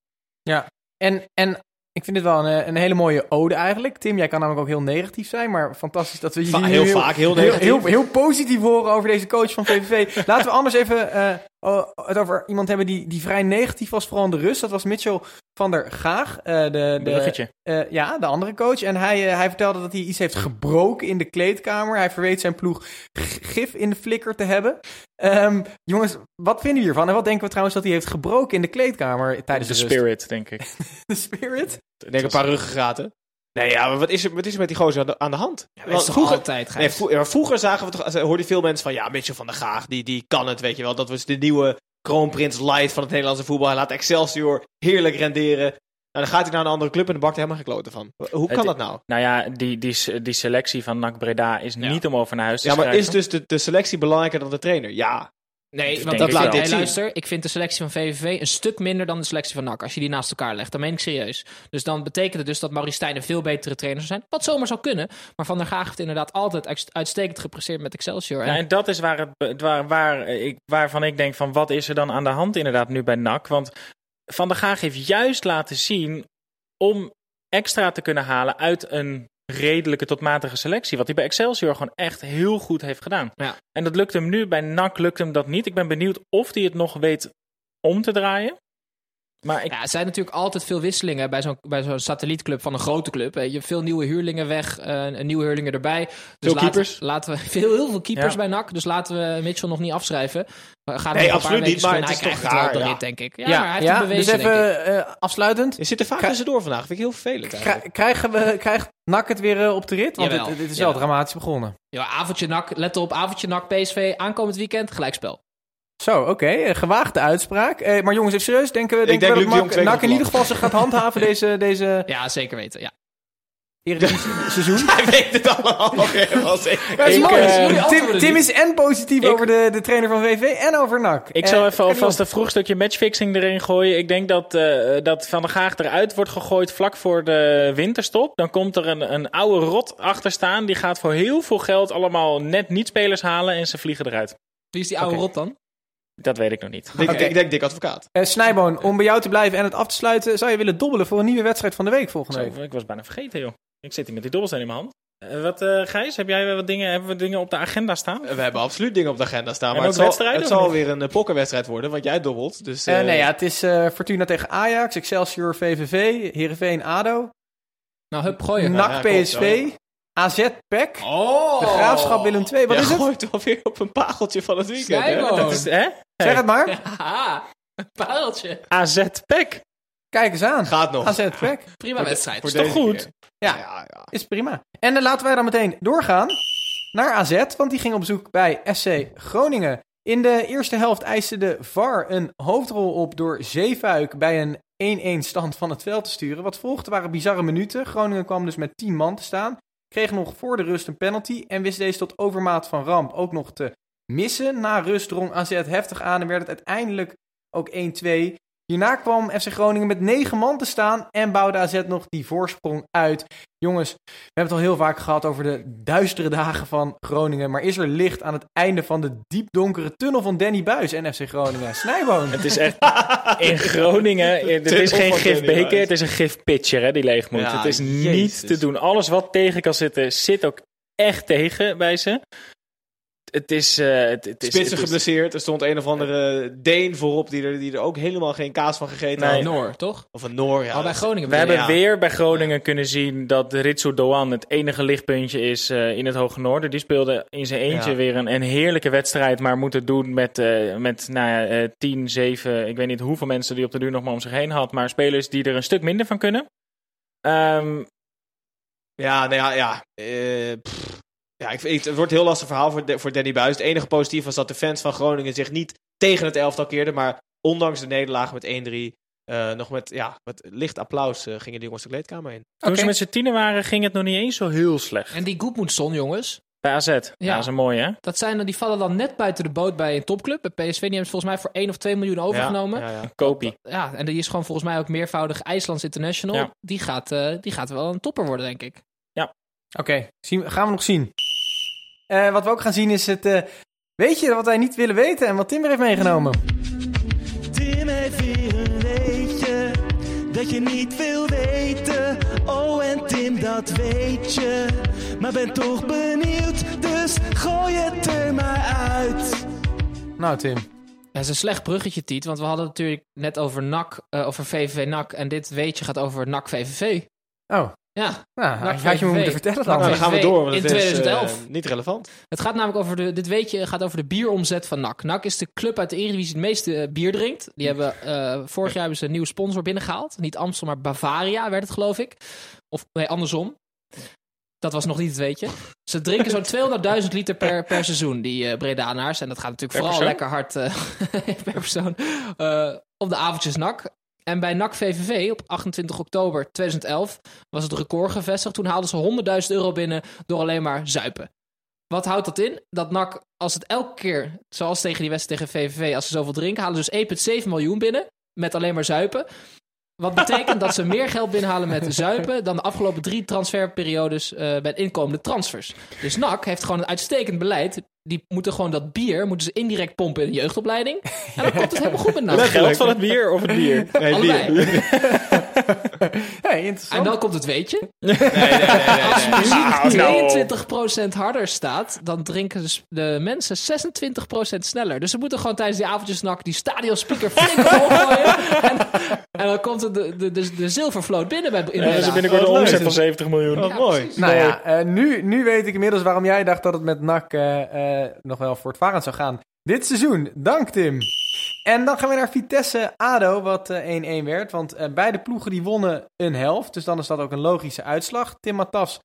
Ja, en, en ik vind dit wel een, eh, een hele mooie ode eigenlijk. Tim, jij kan namelijk ook heel negatief zijn, maar fantastisch dat we je Va- nu heel vaak, heel heel, negatief. heel, heel positief horen over deze coach van VVV. Laten we anders even eh, oh, het over iemand hebben die, die vrij negatief was, vooral in de rust. Dat was Mitchell van der Gaag. eh, de, de, Bruggetje. eh, ja, de andere coach. En hij, eh, hij vertelde dat hij iets heeft gebroken in de kleedkamer. Hij verweet zijn ploeg gif in de flikker te hebben. Ehm, jongens, wat vinden we hiervan? En wat denken we trouwens dat hij heeft gebroken in de kleedkamer tijdens De de, rust? spirit, denk ik. De spirit? Ik denk een paar ruggengraten. Nee, ja, maar wat is er, wat is er met die gozer aan de, aan de hand? dat is toch vroeger, altijd, nee, vro- ja, vroeger zagen we toch, hoorde veel mensen van, ja, Mitchell van der Gaag, die, die kan het, weet je wel. Dat was de nieuwe kroonprins light van het Nederlandse voetbal. Hij laat Excelsior heerlijk renderen. Nou, dan gaat hij naar een andere club en dan bakt hij helemaal geen kloten van. Hoe kan Het- dat nou? Nou ja, die, die, die selectie van NAC Breda is niet om over naar huis te Ja, maar schrijven. is dus de, de selectie belangrijker dan de trainer? Ja. Nee, want dat laat hey, luister, ik vind de selectie van VVV een stuk minder dan de selectie van NAC. Als je die naast elkaar legt, dan meen ik serieus. Dus dan betekent het dus dat Maurice Stijn een veel betere trainer zou zijn. Wat zomaar zou kunnen. Maar Van der Gaag heeft inderdaad altijd uits- uitstekend gepresteerd met Excelsior. En Ja, en dat is waar het, waar, waar ik, waarvan ik denk van wat is er dan aan de hand inderdaad nu bij NAC. Want Van der Gaag heeft juist laten zien om extra te kunnen halen uit een redelijke tot matige selectie. Wat hij bij Excelsior gewoon echt heel goed heeft gedaan. Ja. En dat lukt hem nu. Bij NAC lukt hem dat niet. Ik ben benieuwd of hij het nog weet om te draaien. Maar ik, Ja, er zijn natuurlijk altijd veel wisselingen bij zo'n, bij zo'n satellietclub van een grote club. Weet Je veel nieuwe huurlingen weg, eh, een nieuwe huurlingen erbij. Dus Veel laten, keepers. Laten we, veel, heel veel keepers Ja. bij NAC. Dus laten we Mitchell nog niet afschrijven. We gaan Nee, absoluut niet, maar het is Hij toch raar, op de ja. rit, denk ik. Ja, maar hij heeft het dus bewezen, denk ik. even eh, afsluitend. Je zit er vaak Krijg- tussendoor vandaag. Vind ik heel vervelend eigenlijk. Krij- Krijgen we, krijgt NAC het weer eh, op de rit? Want Jawel, het, het is wel dramatisch begonnen. Ja, avondje NAC, let op, avondje NAC, PSV, aankomend weekend, gelijkspel. Zo, oké. gewaagde uitspraak. Eh, maar jongens, even serieus. Denken we, denk we Luc de dat twee NAC in ieder geval zich gaat handhaven deze, deze Ja, zeker weten, ja. Eredivisie seizoen? Hij weet het allemaal nog helemaal zeker. Ja, is Ik, mooi. Tim- Tim, is en positief Ik- over de, de trainer van VV en over NAC. Ik Eh, zal even alvast een vroeg stukje matchfixing erin gooien. Ik denk dat, eh, dat Van der Gaag eruit wordt gegooid vlak voor de winterstop. Dan komt er een, een oude rot achter staan. Die gaat voor heel veel geld allemaal net niet-spelers halen en ze vliegen eruit. Wie is die oude rok dan? Dat weet ik nog niet. Ik, Oké. ik denk dik advocaat. Eh, Snijboon, om bij jou te blijven en het af te sluiten, zou je willen dobbelen voor een nieuwe wedstrijd van de week volgende week? Zo, ik was bijna vergeten, joh. Ik zit hier met die dobbelsteen in mijn hand. Eh, wat, eh Gijs, heb jij wat dingen, hebben we dingen op de agenda staan? We hebben absoluut dingen op de agenda staan. En Maar het zal, het zal weer een uh, pokkenwedstrijd worden, want jij dobbelt. Dus, Eh, eh, nee, ja, het is eh, Fortuna tegen Ajax, Excelsior VVV, Heerenveen ADO, Nou, hup, gooien. NAC PSV, AZ PEC, Oh! de Graafschap Willem II. Wat jij is het? gooit wel weer op een pageltje van het weekend. hè? Snijboon. Dat is, hè? Zeg het maar. Haha, een pareltje. AZ PEC. Kijk eens aan. Gaat nog. AZ PEC. Prima wedstrijd. Voor Is toch deze goed? keer. Ja. Ja, ja. Is prima. En dan laten wij dan meteen doorgaan naar AZ, want die ging op bezoek bij SC Groningen. In de eerste helft eiste de VAR een hoofdrol op door Zeefuik bij een 1-1 stand van het veld te sturen. Wat volgde waren bizarre minuten. Groningen kwam dus met 10 man te staan. Kreeg nog voor de rust een penalty en wist deze tot overmaat van ramp ook nog te missen. Na rust drong AZ heftig aan en werd het uiteindelijk ook 1-2. Hierna kwam FC Groningen met 9 man te staan en bouwde AZ nog die voorsprong uit. Jongens, we hebben het al heel vaak gehad over de duistere dagen van Groningen. Maar is er licht aan het einde van de diepdonkere tunnel van Danny Buis en FC Groningen? Snijboon. Het is echt in Groningen. Het is geen gifbeker, het is een gifpitcher hè, die leeg moet. Ja, het is niet jezus. te doen. Alles wat tegen kan zitten, zit ook echt tegen bij ze. Het is... eh, het, het is Spitsen het is- geblesseerd. Er stond een of andere Deen voorop die er, die er ook helemaal geen kaas van gegeten Nee. had. Noor, toch? Of een Noor, ja. Al bij Groningen. We hebben Ja. weer bij Groningen kunnen zien dat Ritsu Doan het enige lichtpuntje is eh, in het Hoge Noorden. Die speelde in zijn eentje Ja. weer een, een heerlijke wedstrijd, maar moet het doen met, eh, met nou ja, eh, 10, 7, ik weet niet hoeveel mensen die op de duur nog maar om zich heen had, maar spelers die er een stuk minder van kunnen. Ehm, Ja, nou ja, ja. eh. Ja ik, vind- het wordt een heel lastig verhaal voor, de- voor Danny Buis. Het enige positief was dat de fans van Groningen zich niet tegen het elftal keerden. Maar ondanks de nederlaag met 1-3, eh, nog met, ja, met licht applaus eh, gingen die jongens de kleedkamer in. Toen ze met z'n tienen waren, ging het nog niet eens zo heel slecht. En die Goedmoedson, jongens. Bij AZ, ja. dat is een mooie hè? Dat zijn, die vallen dan net buiten de boot bij een topclub. Bij PSV die hebben ze volgens mij voor 1 of 2 miljoen overgenomen. Ja, ja, ja. Kopie. Ja, en die is gewoon volgens mij ook meervoudig IJslands International. Ja. Die, gaat, eh, die gaat wel een topper worden, denk ik. Oké, zien- gaan we nog zien. Eh, wat we ook gaan zien is het... eh, weet je wat wij niet willen weten en wat Timber heeft meegenomen? Tim heeft weer een weetje dat je niet wil weten. Oh, en Tim, dat weet je. Maar ben toch benieuwd, dus gooi het er maar uit. Nou, Tim. Dat is een slecht bruggetje, Tiet. Want we hadden het natuurlijk net over NAC, eh, over VVV NAC. En dit weetje gaat over NAC VVV. Oh, Ja, nou, had je me moeten vertellen dan. Nou, dan gaan we door, want in het is eh, 2011. niet relevant. het gaat namelijk over de, dit weetje gaat over de bieromzet van NAC. NAC is de club uit de Eredivisie die het meeste eh, bier drinkt. Die hebben, eh, vorig jaar hebben ze een nieuwe sponsor binnengehaald. Niet Amstel, maar Bavaria werd het, geloof ik. Of nee, andersom. Dat was nog niet het weetje. Ze drinken zo'n 200.000 liter per, per seizoen, die eh Bredanaars. En dat gaat natuurlijk Per vooral persoon? lekker hard eh, per persoon. eh, op de avondjes NAC. En bij NAC VVV op 28 oktober 2011 was het record gevestigd. Toen haalden ze 100.000 euro binnen door alleen maar zuipen. Wat houdt dat in? Dat NAC, als het elke keer, zoals tegen die wedstrijd tegen VVV, als ze zoveel drinken, halen dus 1,7 miljoen binnen met alleen maar zuipen. Wat betekent dat ze meer geld binnenhalen met zuipen dan de afgelopen drie transferperiodes eh bij inkomende transfers. Dus NAC heeft gewoon een uitstekend beleid. Die moeten gewoon dat bier moeten ze indirect pompen in de jeugdopleiding. En dan komt het helemaal goed met NAC. Het geld van het bier of het bier? Nee, Allebei. bier. Hey, interessant. En dan komt het weetje. Nee, nee, nee, nee, nee. Nou, nou. Als 22% harder staat, dan drinken de, de mensen 26% sneller. Dus ze moeten gewoon tijdens die avondjesnak die stadionspeaker flink omhoog gooien. En, en dan komt de, de, de, de zilvervloot binnen bij in En ze Breda. binnenkort een Wat leuk. omzet van 70 miljoen. Wat mooi. Nou ja, eh, nu, nu weet ik inmiddels waarom jij dacht dat het met NAC eh, eh, nog wel voortvarend zou gaan. Dit seizoen. Dank Tim. En dan gaan we naar Vitesse-ADO, wat eh, 1-1 werd. Want eh, beide ploegen die wonnen een helft. Dus dan is dat ook een logische uitslag. Tim Matas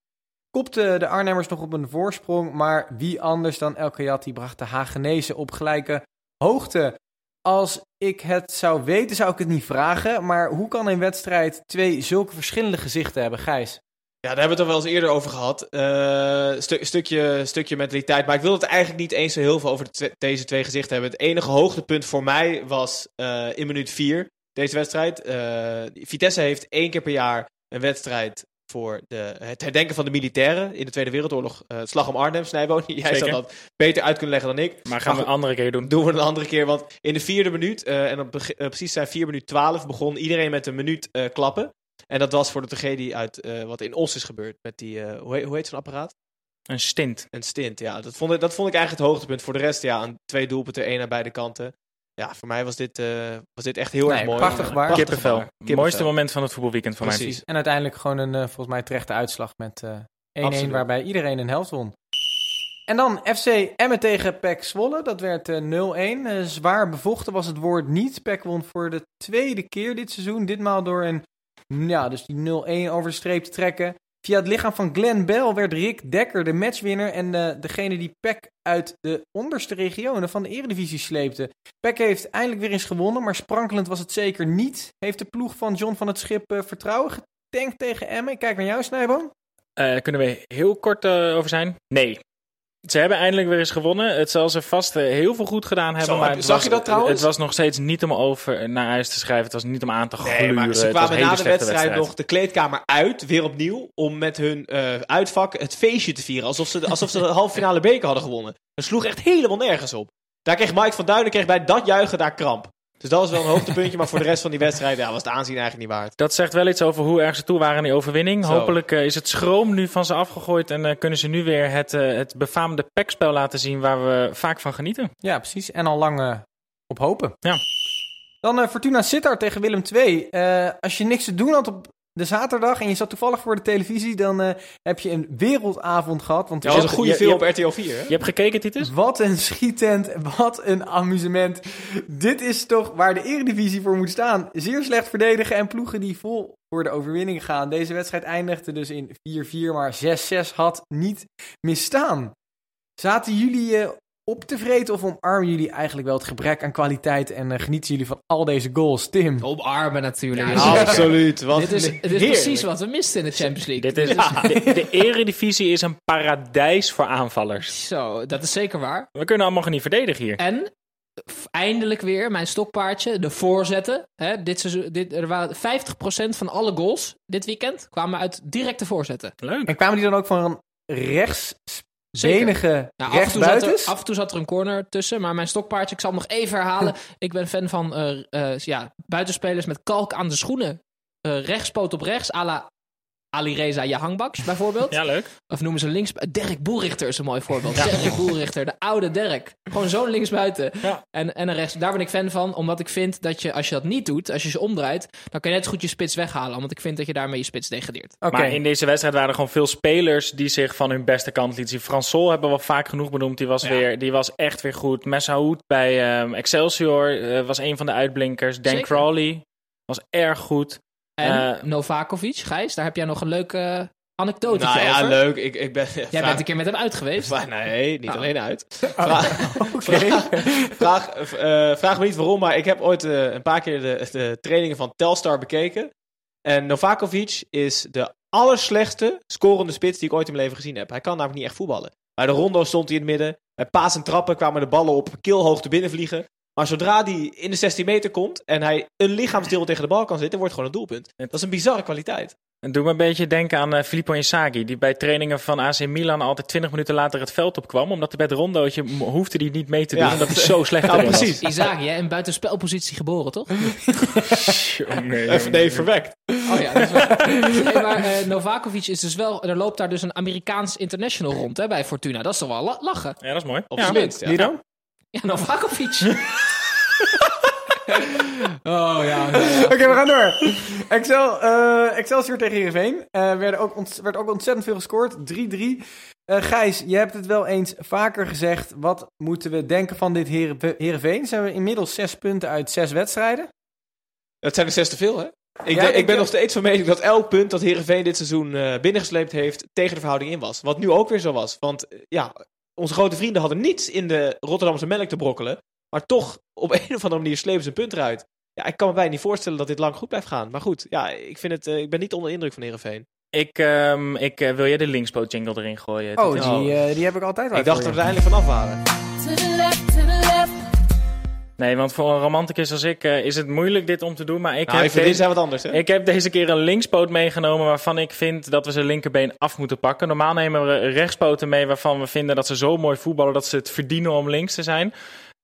kopte de Arnhemmers nog op een voorsprong. Maar wie anders dan El Kayati bracht de Hagenezen op gelijke hoogte. Als ik het zou weten, zou ik het niet vragen. Maar hoe kan een wedstrijd twee zulke verschillende gezichten hebben, Gijs? Ja, daar hebben we het al wel eens eerder over gehad. Eh, stu- stukje, stukje mentaliteit. Maar ik wil het eigenlijk niet eens zo heel veel over de deze twee gezichten hebben. Het enige hoogtepunt voor mij was eh, in minuut 4 deze wedstrijd. Eh, Vitesse heeft één keer per jaar een wedstrijd voor de, het herdenken van de militairen in de Tweede Wereldoorlog. Het slag om Arnhem, Snijboon. Jij zou Zeker. dat beter uit kunnen leggen dan ik. Maar gaan we een andere keer doen. doen we een andere keer. Want in de vierde minuut, en op precies zijn 4 minuut 12, begon iedereen met een minuut klappen. En dat was voor de tragedie uit eh, wat in Os is gebeurd. Met die, eh, hoe, heet, hoe heet zo'n apparaat? Een stint. Een stint, ja. Dat vond, ik, dat vond ik eigenlijk het hoogtepunt. Voor de rest, ja, een twee doelpunten, één aan beide kanten. Ja, voor mij was dit, eh, was dit echt heel Nee, erg mooi. prachtig waar. Prachtig Kippenvel. waar. Kippenvel. Mooiste moment van het voetbalweekend van mij. Precies. En uiteindelijk gewoon een volgens mij terechte uitslag met eh 1-1, Absoluut. waarbij iedereen een helft won. En dan FC Emmen tegen PEC Zwolle. Dat werd eh, 0-1. Eh, zwaar bevochten was het woord niet. PEC won voor de tweede keer dit seizoen. Ditmaal door een, ja, dus die 0-1 over de streep te trekken. Via het lichaam van Glenn Bell werd Rick Dekker de matchwinner. En eh, degene die PEC uit de onderste regionen van de Eredivisie sleepte. PEC heeft eindelijk weer eens gewonnen, maar sprankelend was het zeker niet. Heeft de ploeg van John van het Schip eh, vertrouwen getankt tegen Emmen? Ik kijk naar jou, Snijboom. Eh, kunnen we heel kort over zijn? Nee. Ze hebben eindelijk weer eens gewonnen. Het zal ze vast eh, heel veel goed gedaan hebben. Zo, maar heb- het zag was, je dat trouwens? Het was nog steeds niet om over naar huis te schrijven. Het was niet om aan te gluren. Nee, maar ze Het kwamen na de wedstrijd, nog de kleedkamer uit, weer opnieuw, om met hun eh, uitvak het feestje te vieren. Alsof ze, de- alsof ze de halve finale beker hadden gewonnen. Dat sloeg echt helemaal nergens op. Daar kreeg Mike van Duinen kreeg bij dat juichen daar kramp. Dus dat is wel een hoogtepuntje. maar voor de rest van die wedstrijd ja, was het aanzien eigenlijk niet waard. Dat zegt wel iets over hoe erg ze toe waren in die overwinning. Zo. Hopelijk eh, is het schroom nu van ze afgegooid en eh, kunnen ze nu weer het, eh, het befaamde pekspel laten zien waar we vaak van genieten. Ja, precies. En al lang eh, op hopen. Ja. Dan eh, Fortuna Sittard tegen Willem II. Eh, als je niks te doen had op de zaterdag en je zat toevallig voor de televisie, dan eh, heb je een wereldavond gehad. Want Dat je was een goede film op RTL 4. Hè? Je hebt gekeken, Titus? Wat een schietent, wat een amusement. Dit is toch waar de eredivisie voor moet staan. Zeer slecht verdedigen en ploegen die vol voor de overwinning gaan. Deze wedstrijd eindigde dus in 4-4, maar 6-6 had niet misstaan. Zaten jullie eh, op te vreten of omarmen jullie eigenlijk wel het gebrek aan kwaliteit en eh, genieten jullie van al deze goals? Tim? Omarmen natuurlijk. Ja. Absoluut. Wat dit is, het is precies wat we misten in de Champions League. Dit is, de, de eredivisie is een paradijs voor aanvallers. Zo, dat is zeker waar. We kunnen allemaal niet verdedigen hier. En eindelijk weer mijn stokpaardje, de voorzetten. Hè, dit seizoen, dit, er waren 50% van alle goals dit weekend kwamen uit directe voorzetten. Leuk. En kwamen die dan ook van een rechtsbenige Nou, af, en toe zat er, af en toe zat er een corner tussen, maar mijn stokpaardje, ik zal hem nog even herhalen. ik ben fan van eh, eh, ja, buitenspelers met kalk aan de schoenen. Eh rechtspoot op rechts, à la Ali Reza Jahangbaks bijvoorbeeld. Ja, leuk. Of noemen ze links... Dirk Boerichter is een mooi voorbeeld. Dirk Boerichter, de oude Dirk. Gewoon zo'n linksbuiten. Ja. En, en een rechts. Daar ben ik fan van, omdat ik vind dat je, als je dat niet doet, als je ze omdraait, dan kan je net zo goed je spits weghalen. Want ik vind dat je daarmee je spits degradeert. Oké. Maar in deze wedstrijd waren er gewoon veel spelers die zich van hun beste kant lieten zien. Fransol hebben we wel vaak genoeg benoemd. Die was, weer, die was echt weer goed. Messaoud bij ehm, Excelsior eh, was een van de uitblinkers. Dan Zeker. Crowley was erg goed. En Eh, Novakovic, Gijs, daar heb jij nog een leuke anekdote Nou ja, over. leuk. Ik, ik ben... Jij bent een keer met hem uit geweest. Maar nee, niet Oh. alleen uit. Vraag, vraag, vraag, eh, vraag me niet waarom, maar ik heb ooit eh, een paar keer de, de trainingen van Telstar bekeken. En Novakovic is de allerslechtste scorende spits die ik ooit in mijn leven gezien heb. Hij kan namelijk niet echt voetballen. Bij de rondo stond hij in het midden. Bij paas en trappen kwamen de ballen op keelhoogte binnenvliegen. Maar zodra hij in de 16 meter komt en hij een lichaamsdeel tegen de bal kan zitten, wordt het gewoon een doelpunt. Dat is een bizarre kwaliteit. Het doet me een beetje denken aan eh, Filippo Inzaghi. Die bij trainingen van AC Milan altijd 20 minuten later het veld opkwam. Omdat hij bij het rondootje hoefde hij niet mee te doen. Ja. Omdat hij zo slecht Nou, erin was. precies. Isaac, jij in buitenspelpositie geboren, toch? Even, nee, verwekt. Oh ja, dat is. Nee, maar eh, Novakovic is dus wel... Er loopt daar dus een Amerikaans international rond hè, bij Fortuna. Dat is toch wel la- lachen? Ja, dat is mooi. Op Ja. minst. Ja. Wie dan? Ja, Novakovic. oh ja. ja, ja. Oké, we gaan door. Excel, eh, Excelsior tegen Heerenveen. Eh werd, ook werd ook ontzettend veel gescoord. 3-3. Eh, Gijs, je hebt het wel eens vaker gezegd. Wat moeten we denken van dit Heere- Heerenveen? Ze hebben inmiddels zes punten uit zes wedstrijden. Dat zijn er zes te veel, hè? Ik, Ja, ik ben nog steeds van mening dat elk punt dat Herenveen dit seizoen eh, binnengesleept heeft, tegen de verhouding in was. Wat nu ook weer zo was. Want ja, onze grote vrienden hadden niets in de Rotterdamse melk te brokkelen. Maar toch, op een of andere manier slepen ze een punt eruit. Ja, ik kan me bijna niet voorstellen dat dit lang goed blijft gaan. Maar goed, ja, ik, vind het, eh, ik ben niet onder de indruk van Herenveen. Ik, ehm, ik eh, wil jij de linkspoot jingle erin gooien? Oh, die, eh, die heb ik altijd wel Ik dacht dat we er eindelijk vanaf waren. To the left, to the left. Nee, want voor een romanticus als ik is het moeilijk dit om te doen. Maar ik, Nou, heb, deze, zijn wat anders, hè? ik heb deze keer een linkspoot meegenomen waarvan ik vind dat we zijn linkerbeen af moeten pakken. Normaal nemen we rechtspoten mee waarvan we vinden dat ze zo mooi voetballen dat ze het verdienen om links te zijn.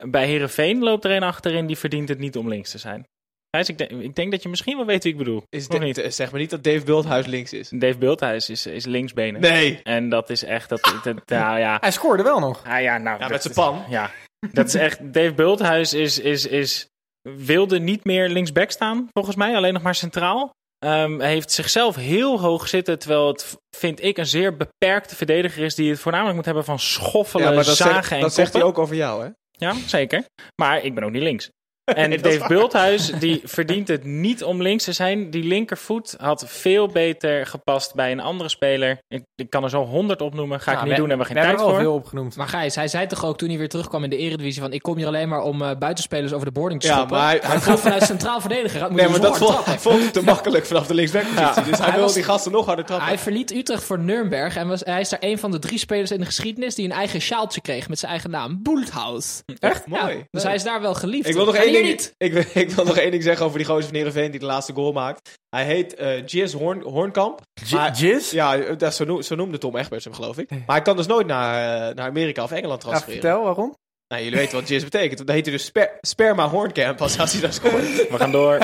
Bij Herenveen loopt er een achterin die verdient het niet om links te zijn. Gijs, ik, denk- ik denk dat je misschien wel weet wie ik bedoel. Is de- niet? zeg maar niet dat Dave Bulthuis links is. Dave Bulthuis is, is linksbenen. Nee. En dat is echt, dat, dat, nou ja. Hij scoorde wel nog. Ah, ja, nou, Ja, dat met zijn pan. Ja, dat is echt. Dave Bulthuis is, is, is, wilde niet meer linksback staan, volgens mij. Alleen nog maar centraal. Ehm, hij heeft zichzelf heel hoog zitten, terwijl het, vind ik, een zeer beperkte verdediger is die het voornamelijk moet hebben van schoffelen, Ja, maar dat, zagen zegt, en dat zegt hij ook over jou, hè? Ja, zeker. Maar ik ben ook niet links. En Dave. Bulthuis, die verdient het niet om links te zijn. Die linkervoet had veel beter gepast bij een andere speler. Ik, ik kan er zo honderd opnoemen. Ga ik niet we- doen, hebben we geen hebben tijd er voor. al veel opgenoemd. Maar Gijs, hij zei toch ook toen hij weer terugkwam in de Eredivisie van... ik kom hier alleen maar om eh, buitenspelers over de boarding te Ja, schoppen. maar hij- hij gaat vanuit centraal verdediger. Moet Nee, maar dus dat vond, hij trappen. vond het te makkelijk vanaf de linksbackpositie. Dus hij, Hij wil die gasten nog harder trappen. Hij verliet Utrecht voor Nürnberg en was, hij is daar een van de drie spelers in de geschiedenis... die een eigen sjaaltje kreeg met zijn eigen naam. Bulthaus. Echt? Ja, Mooi. dus hij is daar wel geliefd. Ik wil, nog één ding, niet. ik, wil- ik wil nog één ding zeggen over die gozer van Heerenveen die de laatste goal maakt. Hij heet eh Jizz Hoorn, Hoornkamp. Maar- Jizz? Ja, dat, is- zo, noem- zo noemde Tom Egberts hem, geloof ik. Maar hij kan dus nooit naar, eh, naar Amerika of Engeland Ja, transfereren. vertel waarom. Nou, jullie weten wat Jizz betekent. Dat heette dus sper- Sperma Horncamp als, als hij daar scoort. We gaan door.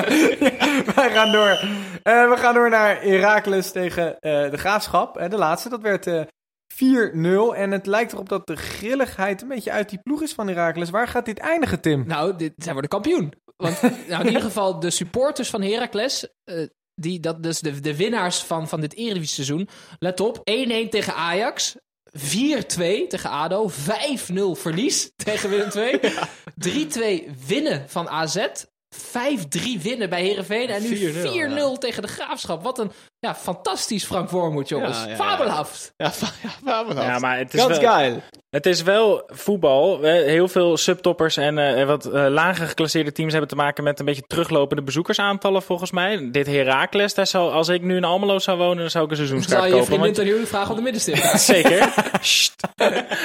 Wij gaan door. Eh, we gaan door naar Heracles tegen eh, de Graafschap. Eh, de laatste, dat werd eh 4-0. En het lijkt erop dat de grilligheid een beetje uit die ploeg is van Heracles. Waar gaat dit eindigen, Tim? Nou, dit, zij worden kampioen. Want nou, in ieder geval de supporters van Heracles, eh, die, dat, dus de, de winnaars van, van dit Eredivisie seizoen. Let op, 1-1 tegen Ajax. 4-2 tegen ADO. 5-0 verlies tegen Willem II. 3-2 winnen van AZ. 5-3 winnen bij Herenveen. En nu 4-0 4-0, tegen de Graafschap. Wat een ja, fantastisch Frank Wormoed, jongens. Ja, ja, ja. Fabelhaft. Ja, fa- ja, fabelhaft. Ja, maar het is, Ganz wel, geil. het is wel voetbal. Heel veel subtoppers en eh, wat eh, lager geclasseerde teams hebben te maken met een beetje teruglopende bezoekersaantallen volgens mij. Dit Heracles, daar zou, als ik nu in Almelo zou wonen, dan zou ik een Zou seizoenskaart je kopen. vriendin want- ten huwelijk vragen om de middenstip? Zeker.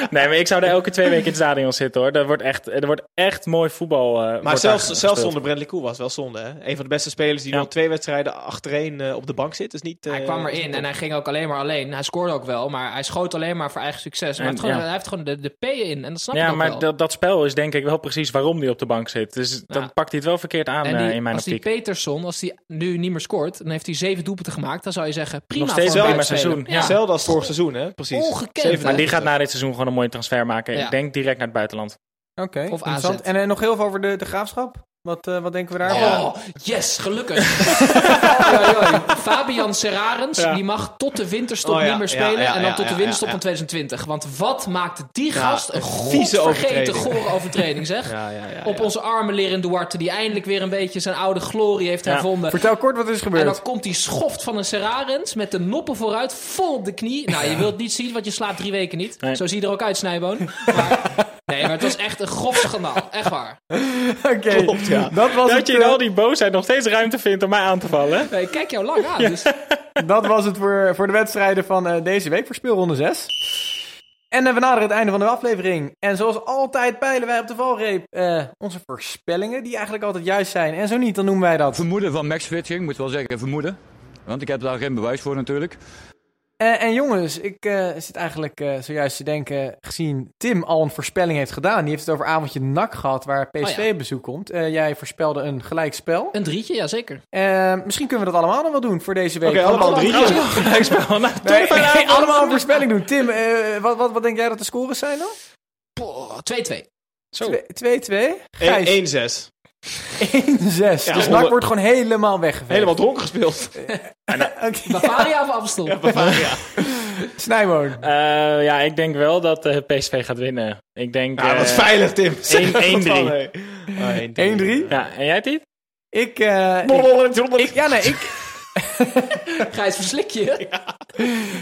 Nee, maar ik zou er elke twee weken in het stadion zitten hoor. Er wordt echt, er wordt echt mooi voetbal. eh, Maar wordt zelfs, zelfs zonder Koel was wel zonde. Hè? Een van de beste spelers die Ja. nu al twee wedstrijden achtereen eh, op de bank zit. Is niet, Hij eh, kwam erin en hij ging ook alleen maar alleen. Hij scoorde ook wel, maar hij schoot alleen maar voor eigen succes. Maar hij, En, heeft gewoon, ja. hij heeft gewoon de, de P'en in en dat snap ik Ja, ook maar wel. dat, dat spel is denk ik wel precies waarom hij op de bank zit. Dus dan pakt hij het wel verkeerd aan eh, in mijn als die optiek. Peterson, als die nu niet meer scoort, dan heeft hij zeven doelpunten gemaakt. Dan zou je zeggen, prima Nog steeds voor een wel in mijn buitenspeler. seizoen. Ja. Hetzelfde als vorig seizoen, hè? Precies. Ongekend? Maar die gaat na dit seizoen gewoon een mooie transfer maken. Ja. Ik denk direct naar het buitenland. Oké, Of interessant. AZ. En nog heel veel over de, de Graafschap. Wat, eh, wat denken we daarvan? Oh, yes, gelukkig. Fabian Serrarens, Ja. die mag tot de winterstop Oh, ja, niet meer ja, spelen. ja, en dan ja, tot de ja, winterstop ja, van 2020. Want wat maakte die gast een een vieze godvergeten overtreding. gore overtreding, zeg. Ja, ja, ja, Op ja. onze arme Leren Duarte, die eindelijk weer een beetje zijn oude glorie heeft Ja. hervonden. Vertel kort wat er is En gebeurd. dan komt die schoft van een Serrarens met de noppen vooruit, vol op de knie. Nou, je wilt niet zien, want je slaapt drie weken niet. Nee. Zo zie je er ook uit, Snijboon. Maar, nee, maar het was echt een grof schandaal. Echt waar. Oké, Klopt, ja. dat, was Dat het, je in eh, al die boosheid nog steeds ruimte vindt om mij aan te vallen. Nee, ik kijk jou lang aan. Dus dat was het voor, voor de wedstrijden van eh, deze week, voor speelronde 6. En eh, we naderen het einde van de aflevering. En zoals altijd peilen wij op de valreep eh, onze voorspellingen, die eigenlijk altijd juist zijn. En zo niet, dan noemen wij dat. Vermoeden van matchfitting, moet wel zeggen vermoeden. Want ik heb daar geen bewijs voor natuurlijk. Eh, en jongens, ik eh, zit eigenlijk eh, zojuist te denken, gezien Tim al een voorspelling heeft gedaan. Die heeft het over avondje NAC gehad, waar PSV Oh ja. bezoek komt. Eh, jij voorspelde een gelijkspel. een drietje, ja zeker. Misschien kunnen we dat allemaal nog wel doen voor deze week. Oké, allemaal drie. Gelijkspel. Nou, Nee, toch fijne nee, avond. allemaal een voorspelling doen. Tim, wat, wat, wat denk jij dat de scores zijn dan? Poh, 2-2. Zo. 2-2. Gijs, 1-6. 1-6. dus NAC wordt gewoon helemaal weggeveegd. Helemaal dronken gespeeld. Oké. Bavaria of Amstel? Bavaria. Snijboon. Eh, ja, ik denk wel dat eh, PSV gaat winnen. Ik denk... Ja, eh, wat veilig, Tim. Zeg wat 1-3. van, hey. Ah, 1-3. Ja, en jij Tiet? Ik, eh, ik, ik- ja, nee, ik, Gijs, verslik je?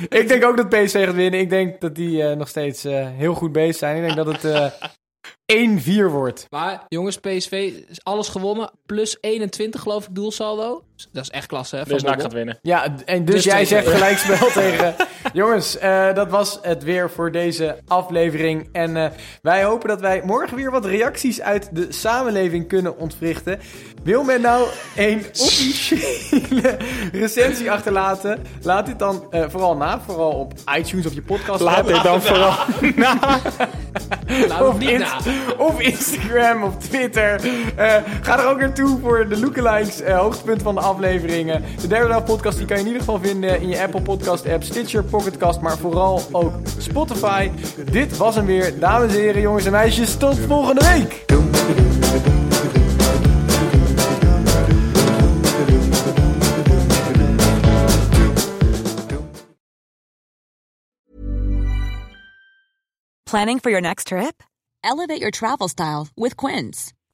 ik denk ook dat PSV gaat winnen. Ik denk dat die eh, nog steeds eh, heel goed bezig zijn. Ik denk dat het eh 1-4 wordt. Maar jongens, PSV is alles gewonnen. Plus 21 geloof ik doelsaldo. Dat is echt klasse hè, van Dus NAC gaat winnen. Ja, en dus, Dus jij 2-2. zegt gelijkspel tegen... Jongens, eh, dat was het weer voor deze aflevering. En eh, wij hopen dat wij morgen weer wat reacties uit de samenleving kunnen ontwrichten. Wil men nou een officiële recensie achterlaten? Laat dit dan eh, vooral na. Vooral op iTunes of je podcast. Laat dit dan vooral Nou, Of, niet na. of Instagram of Twitter. Eh, ga er ook naartoe voor de lookalikes, hoogtepunt van de afleveringen. De derde dag podcast die kan je in ieder geval vinden in je Apple Podcast app, Stitcher, Pocketcast, maar vooral ook Spotify. Dit was hem weer, dames en heren, jongens en meisjes. Tot volgende week! Planning for your next trip? Elevate your travel style with Quince.